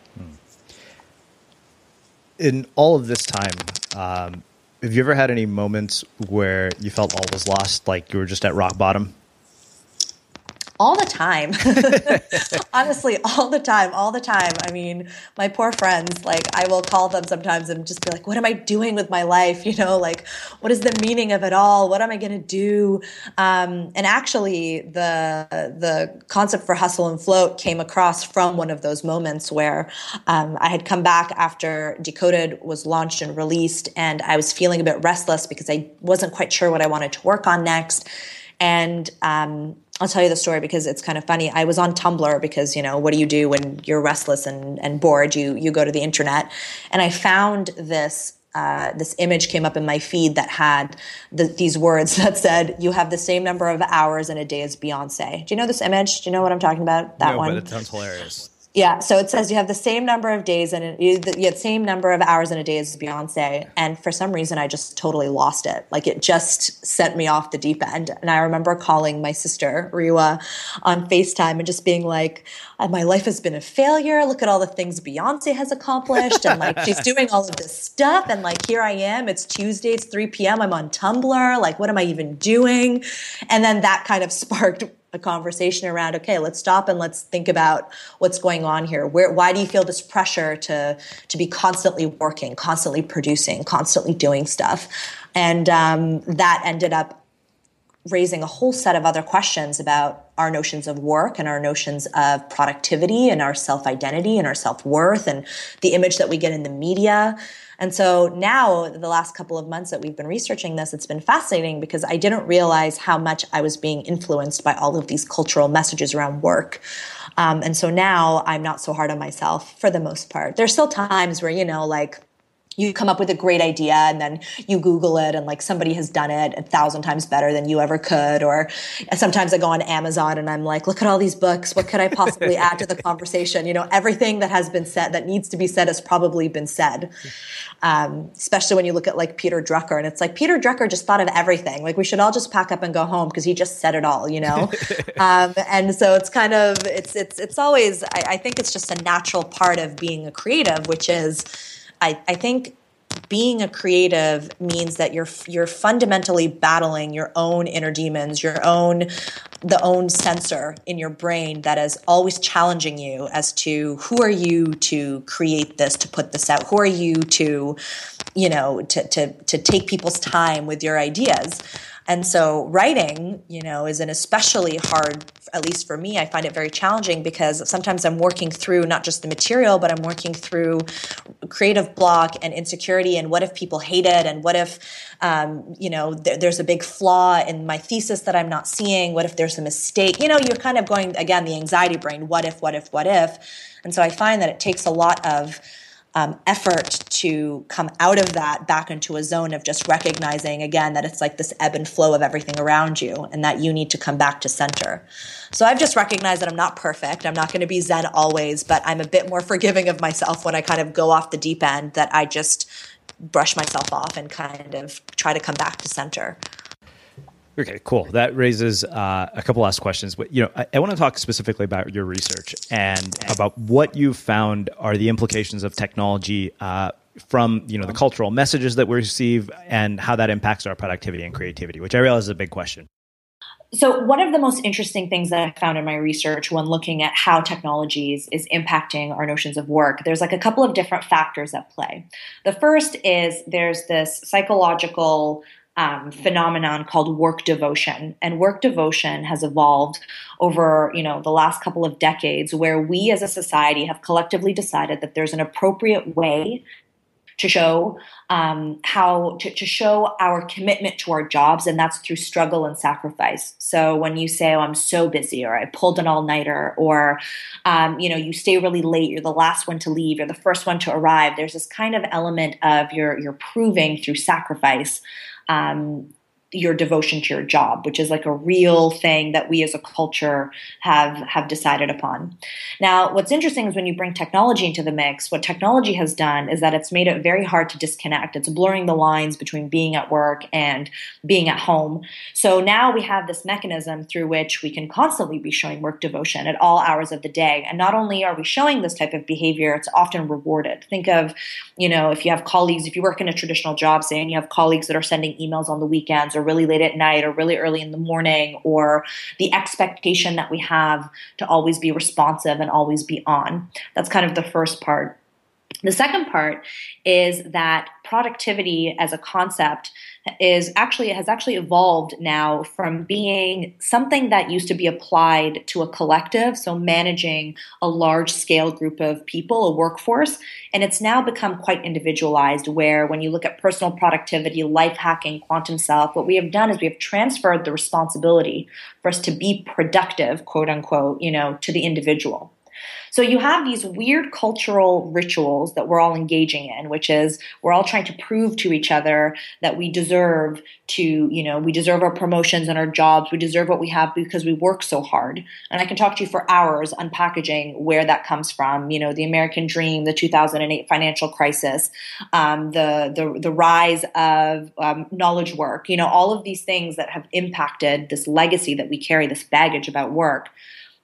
In all of this time. Um, have you ever had any moments where you felt all was lost, like you were just at rock bottom? All the time. Honestly, all the time, all the time. I mean, my poor friends, like I will call them sometimes and just be like, what am I doing with my life? You know, like what is the meaning of it all? What am I going to do? Um, and actually the, the concept for hustle and float came across from one of those moments where um, I had come back after Decoded was launched and released and I was feeling a bit restless because I wasn't quite sure what I wanted to work on next. And um, I'll tell you the story because it's kind of funny. I was on Tumblr because, you know, what do you do when you're restless and, and bored? You you go to the internet. And I found this uh, this image came up in my feed that had the, these words that said, "You have the same number of hours in a day as Beyonce." Do you know this image? Do you know what I'm talking about? That no, one. But it sounds hilarious. Yeah, so it says you have the same number of days and you have the same number of hours in a day as Beyonce, and for some reason I just totally lost it. Like it just sent me off the deep end. And I remember calling my sister Riwa on Facetime and just being like, uh, "My life has been a failure. Look at all the things Beyonce has accomplished, and like she's doing all of this stuff, and like here I am. It's Tuesday, it's 3 p.m. I'm on Tumblr. Like what am I even doing?" And then that kind of sparked a conversation around okay let's stop and let's think about what's going on here. Where why do you feel this pressure to to be constantly working constantly producing constantly doing stuff? And um, that ended up raising a whole set of other questions about our notions of work and our notions of productivity and our self identity and our self worth and the image that we get in the media and so now, the last couple of months that we've been researching this, it's been fascinating because I didn't realize how much I was being influenced by all of these cultural messages around work. Um, and so now I'm not so hard on myself for the most part. There's still times where, you know, like, you come up with a great idea and then you google it and like somebody has done it a thousand times better than you ever could. Or sometimes i go on amazon and i'm like look at all these books. What could i possibly add to the conversation? You know everything that has been said that needs to be said has probably been said. Um, especially when you look at like peter drucker and it's like peter drucker just thought of everything. Like we should all just pack up and go home because he just said it all you know? Um, and so it's kind of it's it's it's always I, I think it's just a natural part of being a creative which is I, I think being a creative means that you're you're fundamentally battling your own inner demons, your own the own sensor in your brain that is always challenging you as to who are you to create this, to put this out? Who are you to, you know, to to to take people's time with your ideas? And so writing, you know, is an especially hard, at least for me, I find it very challenging because sometimes I'm working through not just the material, but I'm working through creative block and insecurity and what if people hate it and what if, um, you know, th- there's a big flaw in my thesis that I'm not seeing. What if there's a mistake? You know, you're kind of going, again, the anxiety brain, what if, what if, what if? And so I find that it takes a lot of, um, effort to come out of that back into a zone of just recognizing again that it's like this ebb and flow of everything around you and that you need to come back to center. So I've just recognized that I'm not perfect. I'm not going to be Zen always, but I'm a bit more forgiving of myself when I kind of go off the deep end that I just brush myself off and kind of try to come back to center. Okay, cool. That raises uh, a couple last questions. But you know, I, I want to talk specifically about your research and about what you found are the implications of technology uh, from you know the cultural messages that we receive and how that impacts our productivity and creativity, which I realize is a big question. So, one of the most interesting things that I found in my research when looking at how technologies is impacting our notions of work, there's like a couple of different factors at play. The first is there's this psychological um, phenomenon called work devotion. And work devotion has evolved over you know the last couple of decades where we as a society have collectively decided that there's an appropriate way to show um, how to, to, show our commitment to our jobs and that's through struggle and sacrifice. So when you say oh i'm so busy or i pulled an all-nighter or um, you know you stay really late you're the last one to leave you're the first one to arrive there's this kind of element of you're you're proving through sacrifice um, your devotion to your job, which is like a real mm-hmm. thing that we as a culture have have decided upon. Now, what's interesting is when you bring technology into the mix, what technology has done is that it's made it very hard to disconnect. It's blurring the lines between being at work and being at home. So now we have this mechanism through which we can constantly be showing work devotion at all hours of the day. And not only are we showing this type of behavior, it's often rewarded. Think of, you know, if you have colleagues, if you work in a traditional job, say, and you have colleagues that are sending emails on the weekends or really late at night or really early in the morning, or the expectation that we have to always be responsive and always be on. That's kind of the first part. The second part is that productivity as a concept is actually has actually evolved now from being something that used to be applied to a collective, so managing a large scale group of people, a workforce, and it's now become quite individualized where when you look at personal productivity, life hacking, quantum self, what we have done is we have transferred the responsibility for us to be productive, quote unquote, you know, to the individual. So you have these weird cultural rituals that we're all engaging in, which is we're all trying to prove to each other that we deserve to, you know, we deserve our promotions and our jobs. We deserve what we have because we work so hard. And I can talk to you for hours unpackaging where that comes from. You know, the American dream, the 2008 financial crisis, um, the, the the rise of um, knowledge work. You know, all of these things that have impacted this legacy that we carry, this baggage about work.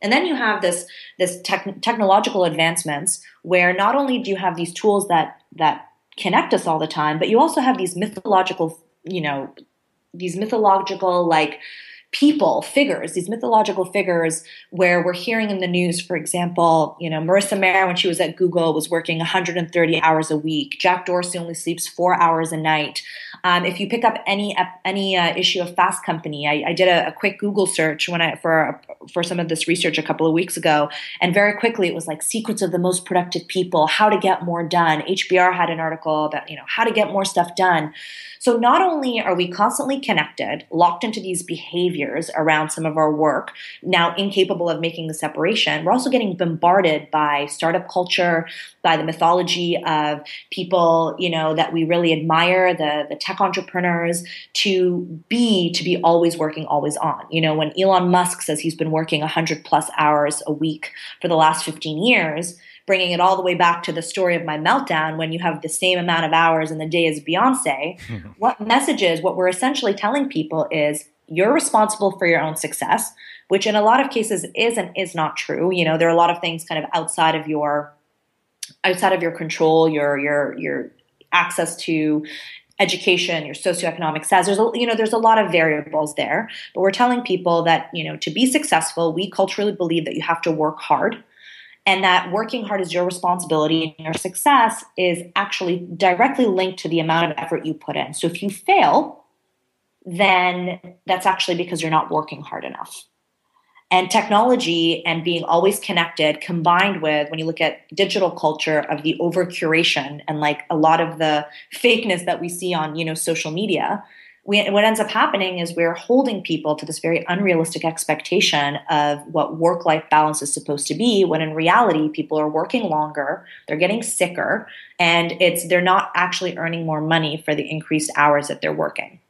And then you have this this tech, technological advancements where not only do you have these tools that that connect us all the time, but you also have these mythological, you know, these mythological like people, figures, these mythological figures where we're hearing in the news, for example, you know, Marissa Mayer, when she was at Google, was working 130 hours a week. Jack Dorsey only sleeps four hours a night. Um, if you pick up any any uh, issue of Fast Company, I, I did a, a, quick Google search when I for for some of this research a couple of weeks ago, and very quickly it was like secrets of the most productive people, how to get more done. HBR had an article about you know how to get more stuff done. So not only are we constantly connected, locked into these behaviors around some of our work, now incapable of making the separation, we're also getting bombarded by startup culture, by the mythology of people, you know, that we really admire, the the tech entrepreneurs, to be to be always working, always on. You know, when Elon Musk says he's been working 100 plus hours a week for the last 15 years, bringing it all the way back to the story of my meltdown when you have the same amount of hours in the day as Beyonce, what messages, what we're essentially telling people is you're responsible for your own success, which in a lot of cases is and is not true. You know, there are a lot of things kind of outside of your outside of your control, your your your access to education, your socioeconomic status. There's a, you know there's a lot of variables there, but we're telling people that you know to be successful, we culturally believe that you have to work hard and that working hard is your responsibility and your success is actually directly linked to the amount of effort you put in. So if you fail, then that's actually because you're not working hard enough. And technology and being always connected combined with when you look at digital culture of the over curation and like a lot of the fakeness that we see on, you know, social media, we, what ends up happening is we're holding people to this very unrealistic expectation of what work life balance is supposed to be when in reality people are working longer they're getting sicker and it's they're not actually earning more money for the increased hours that they're working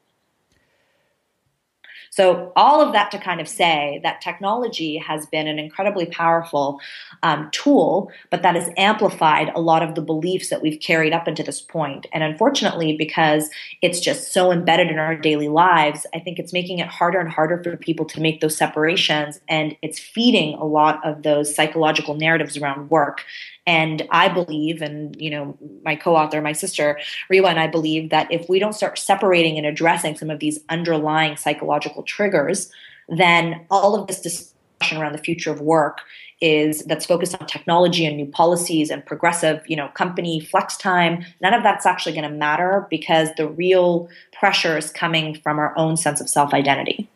so, all of that to kind of say that technology has been an incredibly powerful um, tool, but that has amplified a lot of the beliefs that we've carried up into this point. And unfortunately, because it's just so embedded in our daily lives, I think it's making it harder and harder for people to make those separations. And it's feeding a lot of those psychological narratives around work and I believe, and you know, my co-author, my sister Rewa, and I believe that if we don't start separating and addressing some of these underlying psychological triggers, then all of this discussion around the future of work is that's focused on technology and new policies and progressive, you know, company flex time. None of that's actually going to matter because the real pressure is coming from our own sense of self identity.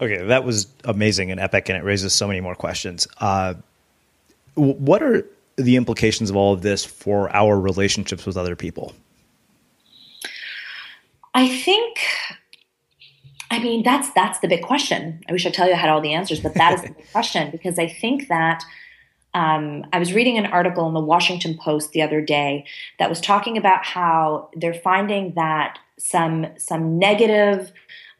Okay, that was amazing and epic, and it raises so many more questions. Uh, what are the implications of all of this for our relationships with other people? I think I mean that's that's the big question. I wish I tell you I had all the answers, but that is the big question because I think that um, I was reading an article in the Washington Post the other day that was talking about how they're finding that some some negative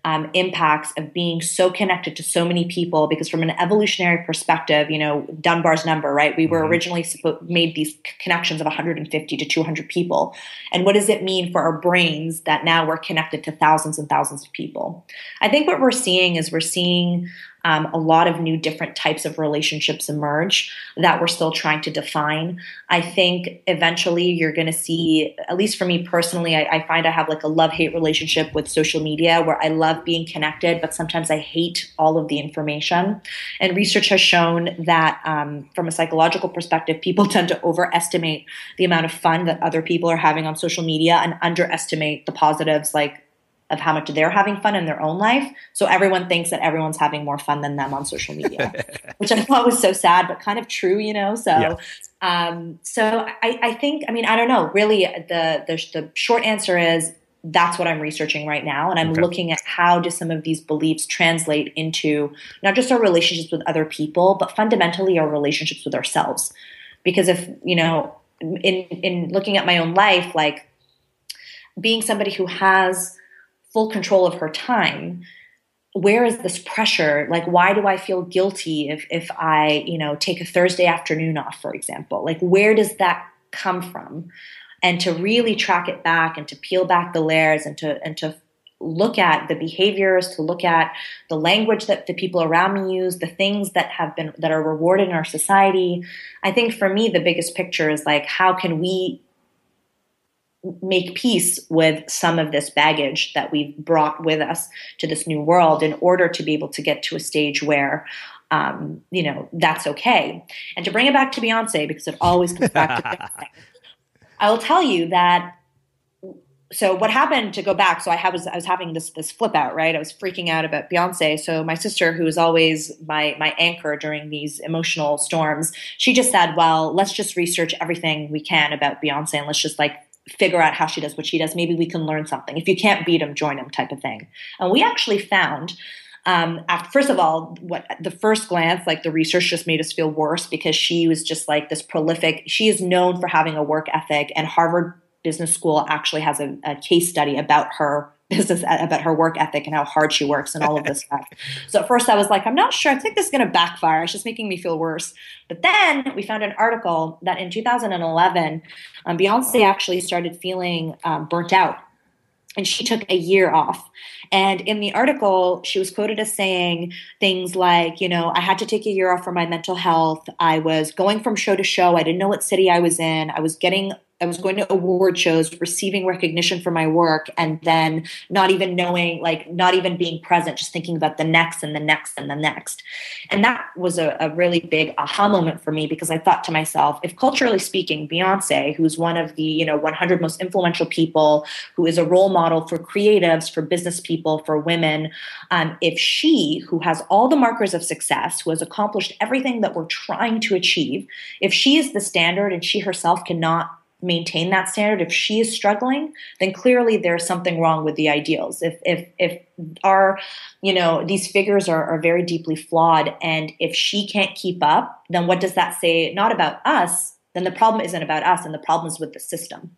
um, impacts of being so connected to so many people because from an evolutionary perspective you know dunbar's number right? We were mm-hmm. originally made these connections of 150 to 200 people. And what does it mean for our brains that now we're connected to thousands and thousands of people? I think what we're seeing is we're seeing um, a lot of new different types of relationships emerge that we're still trying to define. I think eventually you're going to see, at least for me personally, I, I find I have like a love hate relationship with social media where I love being connected, but sometimes I hate all of the information. And research has shown that um, from a psychological perspective, people tend to overestimate the amount of fun that other people are having on social media and underestimate the positives like of how much they're having fun in their own life. So everyone thinks that everyone's having more fun than them on social media, which I thought was so sad, but kind of true, you know? So, yeah. um, so I, I think, I mean, I don't know, really the, the, the short answer is that's what I'm researching right now. And I'm okay. looking at how do some of these beliefs translate into not just our relationships with other people, but fundamentally our relationships with ourselves. Because if, you know, in, in looking at my own life, like being somebody who has full control of her time where is this pressure? Like why do i feel guilty if if i you know take a thursday afternoon off for example? Like where does that come from? And to really track it back and to peel back the layers and to and to look at the behaviors to look at the language that the people around me use the things that have been that are rewarded in our society. I think for me the biggest picture is like how can we make peace with some of this baggage that we've brought with us to this new world in order to be able to get to a stage where um, you know that's okay. And to bring it back to beyonce because it always comes back to beyonce i will tell you that so what happened to go back so i was i was having this this flip out right? I was freaking out about beyonce. So my sister who is always my my anchor during these emotional storms she just said well let's just research everything we can about beyonce and let's just like figure out how she does what she does. Maybe we can learn something. If you can't beat them, join them, type of thing. And we actually found. Um, after, first of all, what the first glance, like the research just made us feel worse because she was just like this prolific. She is known for having a work ethic, and Harvard Business School actually has a, a case study about her business about her work ethic and how hard she works and all of this stuff. So at first I was like, I'm not sure. I think this is going to backfire. It's just making me feel worse. But then we found an article that in 2011, um, Beyonce actually started feeling um, burnt out. And she took a year off. And in the article, she was quoted as saying things like, you know, I had to take a year off for my mental health. I was going from show to show. I didn't know what city I was in. I was getting I was going to award shows, receiving recognition for my work, and then not even knowing, like, not even being present, just thinking about the next and the next and the next. And that was a, a really big aha moment for me because I thought to myself, if culturally speaking, Beyonce, who's one of the, you know, 100 most influential people, who is a role model for creatives, for business people, for women, um, if she, who has all the markers of success, who has accomplished everything that we're trying to achieve, if she is the standard and she herself cannot maintain that standard. If she is struggling then clearly there's something wrong with the ideals. If if if our you know these figures are, are very deeply flawed and if she can't keep up then what does that say not about us? Then the problem isn't about us and the problem is with the system.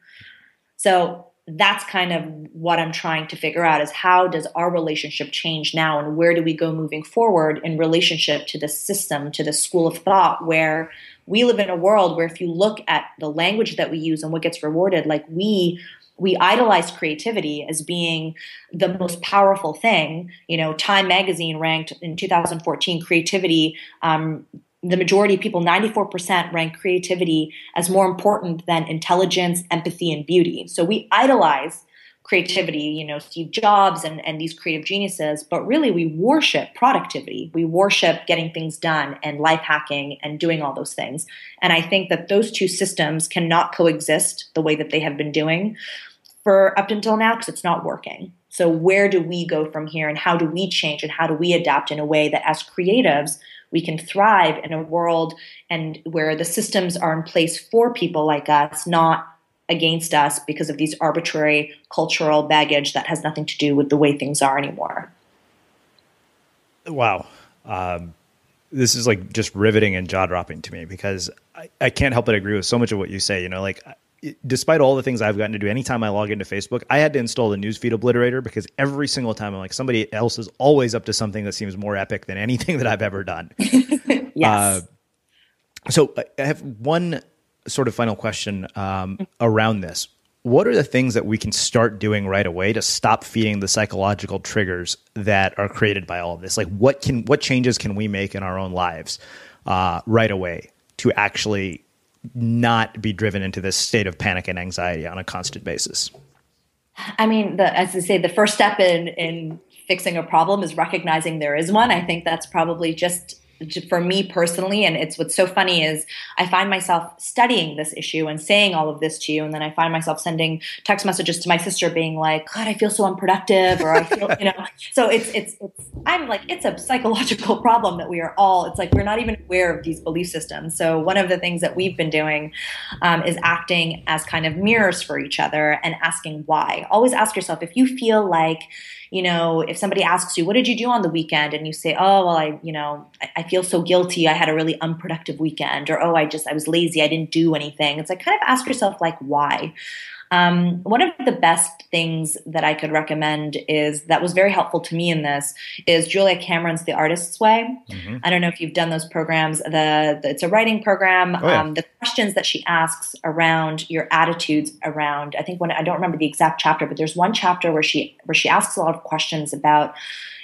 So that's kind of what I'm trying to figure out is how does our relationship change now and where do we go moving forward in relationship to the system, to the school of thought where we live in a world where if you look at the language that we use and what gets rewarded, like we we idolize creativity as being the most powerful thing. You know, Time Magazine ranked in 2014 creativity. Um, the majority of people, 94%, rank creativity as more important than intelligence, empathy, and beauty. So we idolize creativity, you know, Steve Jobs and, and these creative geniuses, but really we worship productivity. We worship getting things done and life hacking and doing all those things. And I think that those two systems cannot coexist the way that they have been doing for up until now because it's not working. So where do we go from here and how do we change and how do we adapt in a way that as creatives we can thrive in a world and where the systems are in place for people like us, not against us because of these arbitrary cultural baggage that has nothing to do with the way things are anymore. Wow. Um, this is like just riveting and jaw dropping to me because I, I can't help but agree with so much of what you say. You know, like despite all the things I've gotten to do, anytime I log into Facebook, I had to install the newsfeed obliterator because every single time I'm like, somebody else is always up to something that seems more epic than anything that I've ever done. yes. Uh, so I have one sort of final question um, around this. What are the things that we can start doing right away to stop feeding the psychological triggers that are created by all of this? Like, what can what changes can we make in our own lives uh, right away to actually not be driven into this state of panic and anxiety on a constant basis? I mean, the, as I say, the first step in in fixing a problem is recognizing there is one. I think that's probably just for me personally and it's what's so funny is i find myself studying this issue and saying all of this to you and then i find myself sending text messages to my sister being like god i feel so unproductive or i feel you know? So it's it's it's i'm like it's a psychological problem that we are all it's like we're not even aware of these belief systems. So one of the things that we've been doing um, is acting as kind of mirrors for each other and asking why. Always ask yourself if you feel like you know, if somebody asks you, what did you do on the weekend? And you say, oh, well, I, you know, I, I, feel so guilty. I had a really unproductive weekend. Or, oh, I just, I was lazy. I didn't do anything. It's like, kind of ask yourself, like, why? Um, one of the best things that I could recommend is that was very helpful to me in this is Julia Cameron's The Artist's Way. Mm-hmm. I don't know if you've done those programs. The, the it's a writing program. Oh, yeah. um, the questions that she asks around your attitudes around. I think when I don't remember the exact chapter, but there's one chapter where she where she asks a lot of questions about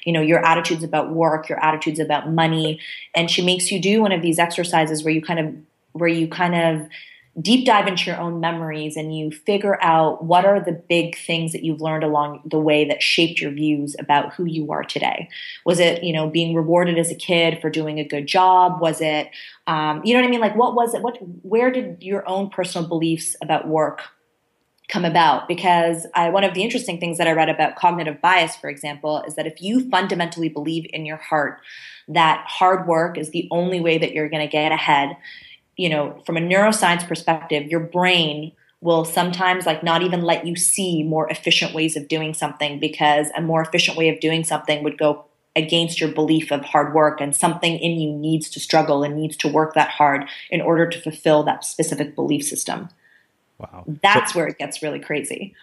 you know your attitudes about work your attitudes about money and she makes you do one of these exercises where you kind of where you kind of deep dive into your own memories and you figure out what are the big things that you've learned along the way that shaped your views about who you are today. Was it you know being rewarded as a kid for doing a good job? Was it um, you know what i mean? Like what was it? What where did your own personal beliefs about work come about? Because I, one of the interesting things that i read about cognitive bias for example is that if you fundamentally believe in your heart that hard work is the only way that you're going to get ahead you know, from a neuroscience perspective, your brain will sometimes like not even let you see more efficient ways of doing something because a more efficient way of doing something would go against your belief of hard work and something in you needs to struggle and needs to work that hard in order to fulfill that specific belief system. Wow. That's so, where it gets really crazy.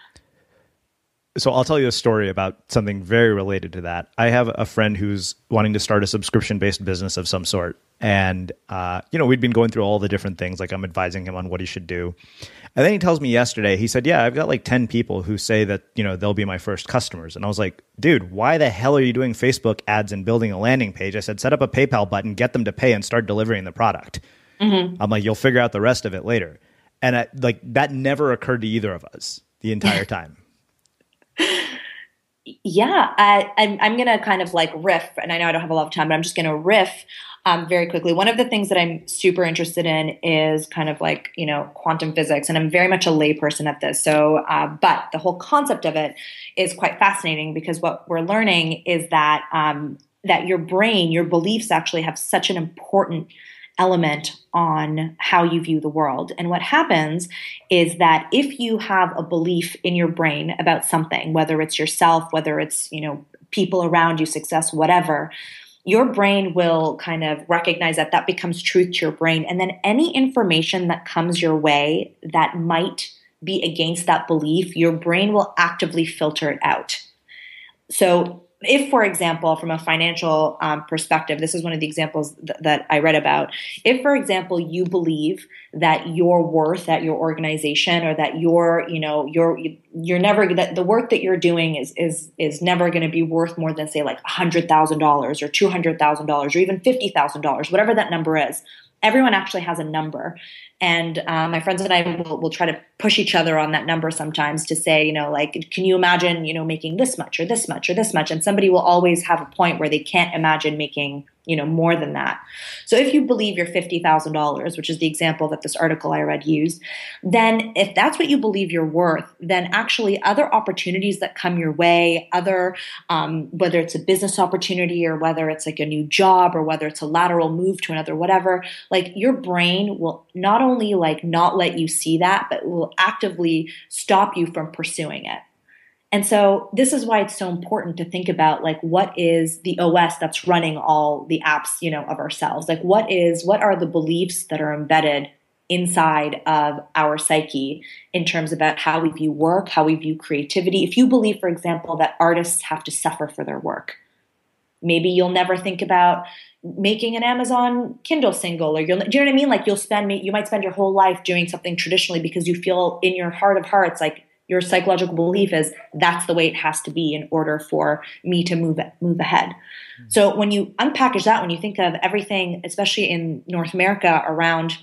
So I'll tell you a story about something very related to that. I have a friend who's wanting to start a subscription based business of some sort. And, uh, you know, we'd been going through all the different things, like I'm advising him on what he should do. And then he tells me yesterday, he said, Yeah, I've got like 10 people who say that, you know, they'll be my first customers. And I was like, Dude, why the hell are you doing Facebook ads and building a landing page? I said, Set up a PayPal button, get them to pay, and start delivering the product. Mm-hmm. I'm like, You'll figure out the rest of it later. And I, like that never occurred to either of us the entire time. yeah, I, I'm, I'm going to kind of like riff, and I know I don't have a lot of time, but I'm just going to riff um, very quickly. One of the things that I'm super interested in is kind of like, you know, quantum physics. And I'm very much a layperson at this. So, uh, but the whole concept of it is quite fascinating because what we're learning is that, um, that your brain, your beliefs actually have such an important element on how you view the world. And what happens is that if you have a belief in your brain about something, whether it's yourself, whether it's, you know, people around you, success, whatever, your brain will kind of recognize that that becomes truth to your brain. And then any information that comes your way that might be against that belief, your brain will actively filter it out. So if, for example, from a financial um, perspective, this is one of the examples th- that I read about. If, for example, you believe that your worth at your organization or that your, you know, your, you're never that the work that you're doing is is is never going to be worth more than say like hundred thousand dollars or two hundred thousand dollars or even fifty thousand dollars, whatever that number is. Everyone actually has a number, and uh, my friends and I will, will try to push each other on that number sometimes to say, you know, like, can you imagine, you know, making this much or this much or this much? And somebody will always have a point where they can't imagine making you know more than that. So if you believe you're $50000 which is the example that this article i read used then if that's what you believe you're worth then actually other opportunities that come your way other um, whether it's a business opportunity or whether it's like a new job or whether it's a lateral move to another whatever like your brain will not only like not let you see that but will actively stop you from pursuing it and so this is why it's so important to think about like what is the OS that's running all the apps, you know, of ourselves? Like what is what are the beliefs that are embedded inside of our psyche in terms about how we view work, how we view creativity. If you believe for example that artists have to suffer for their work, maybe you'll never think about making an Amazon Kindle single or you'll do you know what I mean? Like you'll spend you might spend your whole life doing something traditionally because you feel in your heart of hearts like your psychological belief is that's the way it has to be in order for me to move move ahead. Mm-hmm. So when you unpackage that, when you think of everything, especially in North America, around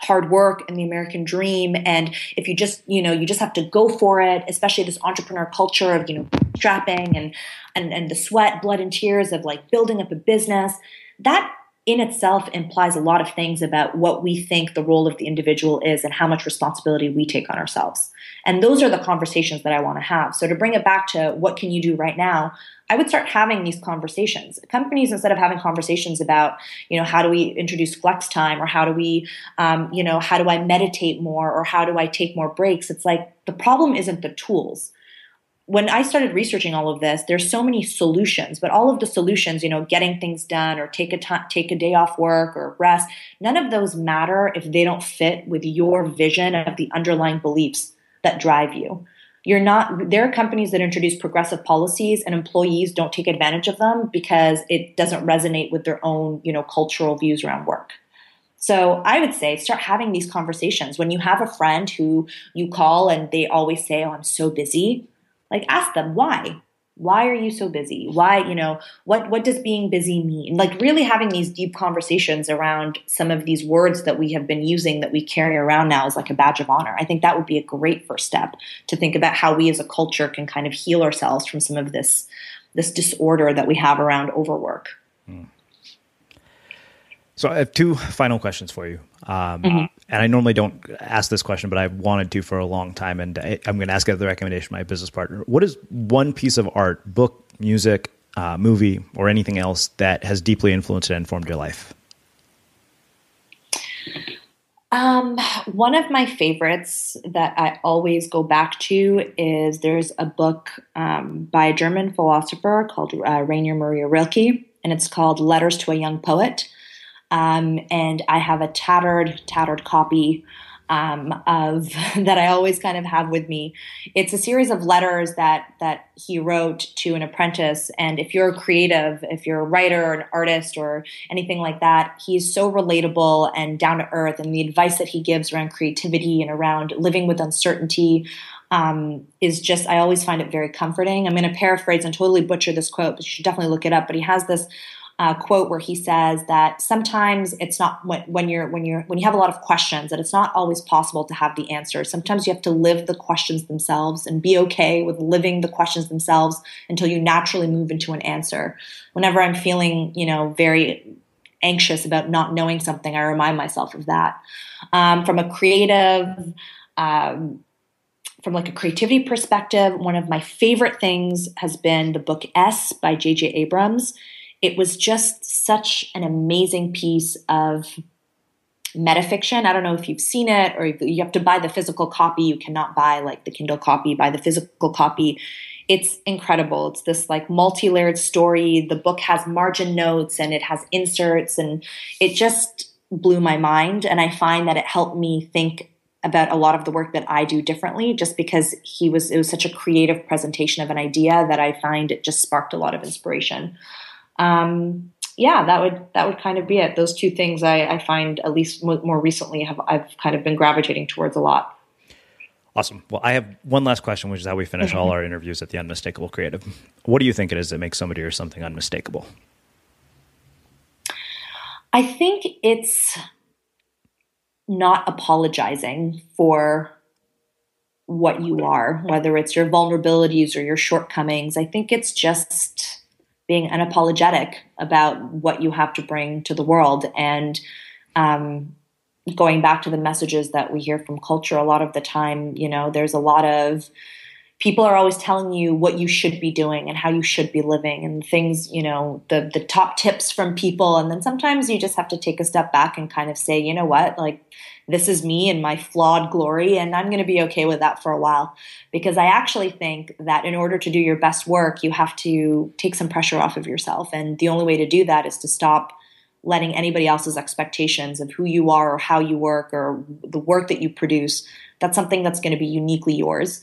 hard work and the American dream, and if you just you know you just have to go for it, especially this entrepreneur culture of you know strapping and and and the sweat, blood, and tears of like building up a business, that in itself implies a lot of things about what we think the role of the individual is and how much responsibility we take on ourselves. And those are the conversations that I want to have. So to bring it back to what can you do right now, I would start having these conversations. Companies, instead of having conversations about, you know, how do we introduce flex time or how do we, um, you know, how do I meditate more or how do I take more breaks? It's like the problem isn't the tools. When I started researching all of this, there's so many solutions, but all of the solutions, you know, getting things done or take a time, take a day off work or rest, none of those matter if they don't fit with your vision of the underlying beliefs that drive you. You're not, there are companies that introduce progressive policies and employees don't take advantage of them because it doesn't resonate with their own, you know, cultural views around work. So I would say start having these conversations. When you have a friend who you call and they always say, Oh, I'm so busy, like ask them why? Why are you so busy? Why you know what what does being busy mean? Like really having these deep conversations around some of these words that we have been using that we carry around now as like a badge of honor. I think that would be a great first step to think about how we as a culture can kind of heal ourselves from some of this this disorder that we have around overwork. Hmm. so i have two final questions for you. Um, mm-hmm. And I normally don't ask this question, but I've wanted to for a long time. And I, am going to ask it at the recommendation of my business partner. What is one piece of art, book, music, uh, movie, or anything else that has deeply influenced and informed your life? Um, one of my favorites that I always go back to is there's a book um, by a German philosopher called uh, Rainer Maria Rilke, and it's called Letters to a Young Poet. Um, and I have a tattered, tattered copy um, of that I always kind of have with me. It's a series of letters that that he wrote to an apprentice. And if you're a creative, if you're a writer or an artist or anything like that, he's so relatable and down to earth. And the advice that he gives around creativity and around living with uncertainty. Um, is just I always find it very comforting. I'm going to paraphrase and totally butcher this quote, but you should definitely look it up. But he has this uh, quote where he says that sometimes it's not when, when you're when you're when you have a lot of questions that it's not always possible to have the answers. Sometimes you have to live the questions themselves and be okay with living the questions themselves until you naturally move into an answer. Whenever I'm feeling, you know, very anxious about not knowing something, I remind myself of that. Um, from a creative um, from like a creativity perspective, one of my favorite things has been the book S by J.J. Abrams it was just such an amazing piece of metafiction. I don't know if you've seen it or you have to buy the physical copy. You cannot buy like the Kindle copy, buy the physical copy. It's incredible. It's this like multi-layered story. The book has margin notes and it has inserts and it just blew my mind and I find that it helped me think about a lot of the work that I do differently just because he was it was such a creative presentation of an idea that I find it just sparked a lot of inspiration um, yeah, that would that would kind of be it. Those two things I, I find at least more recently have I've kind of been gravitating towards a lot. Awesome. Well, I have one last question, which is how we finish all our interviews at the Unmistakable Creative. What do you think it is that makes somebody or something unmistakable? I think it's not apologizing for what you are, whether it's your vulnerabilities or your shortcomings. I think it's just being unapologetic about what you have to bring to the world. And um, going back to the messages that we hear from culture a lot of the time you know there's a lot of people are always telling you what you should be doing and how you should be living and things you know the the top tips from people and then sometimes you just have to take a step back and kind of say you know what like this is me and my flawed glory, and I'm going to be okay with that for a while. Because I actually think that in order to do your best work, you have to take some pressure off of yourself. And the only way to do that is to stop letting anybody else's expectations of who you are or how you work or the work that you produce. That's something that's going to be uniquely yours.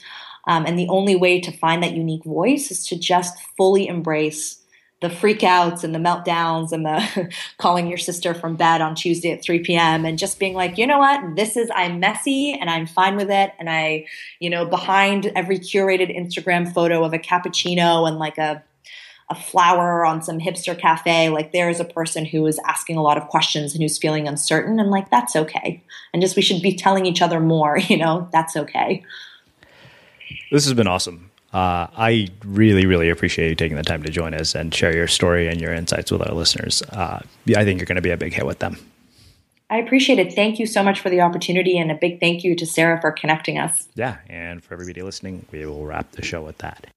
Um, and the only way to find that unique voice is to just fully embrace the freakouts and the meltdowns and the calling your sister from bed on Tuesday at 3 p.m. and just being like, you know what, this is, I'm messy and I'm fine with it. And I, you know, behind every curated Instagram photo of a cappuccino and like a, a flower on some hipster cafe, like there is a person who is asking a lot of questions and who's feeling uncertain. And like, that's okay. And just we should be telling each other more, you know, that's okay. This has been awesome. Uh, I really, really appreciate you taking the time to join us and share your story and your insights with our listeners. Uh, I think you're going to be a big hit with them. I appreciate it. Thank you so much for the opportunity, and a big thank you to Sarah for connecting us. Yeah, and for everybody listening, we will wrap the show with that.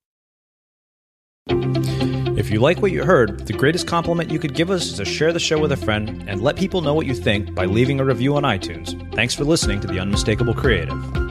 If you like what you heard, the greatest compliment you could give us is to share the show with a friend and let people know what you think by leaving a review on iTunes. Thanks for listening to The Unmistakable Creative.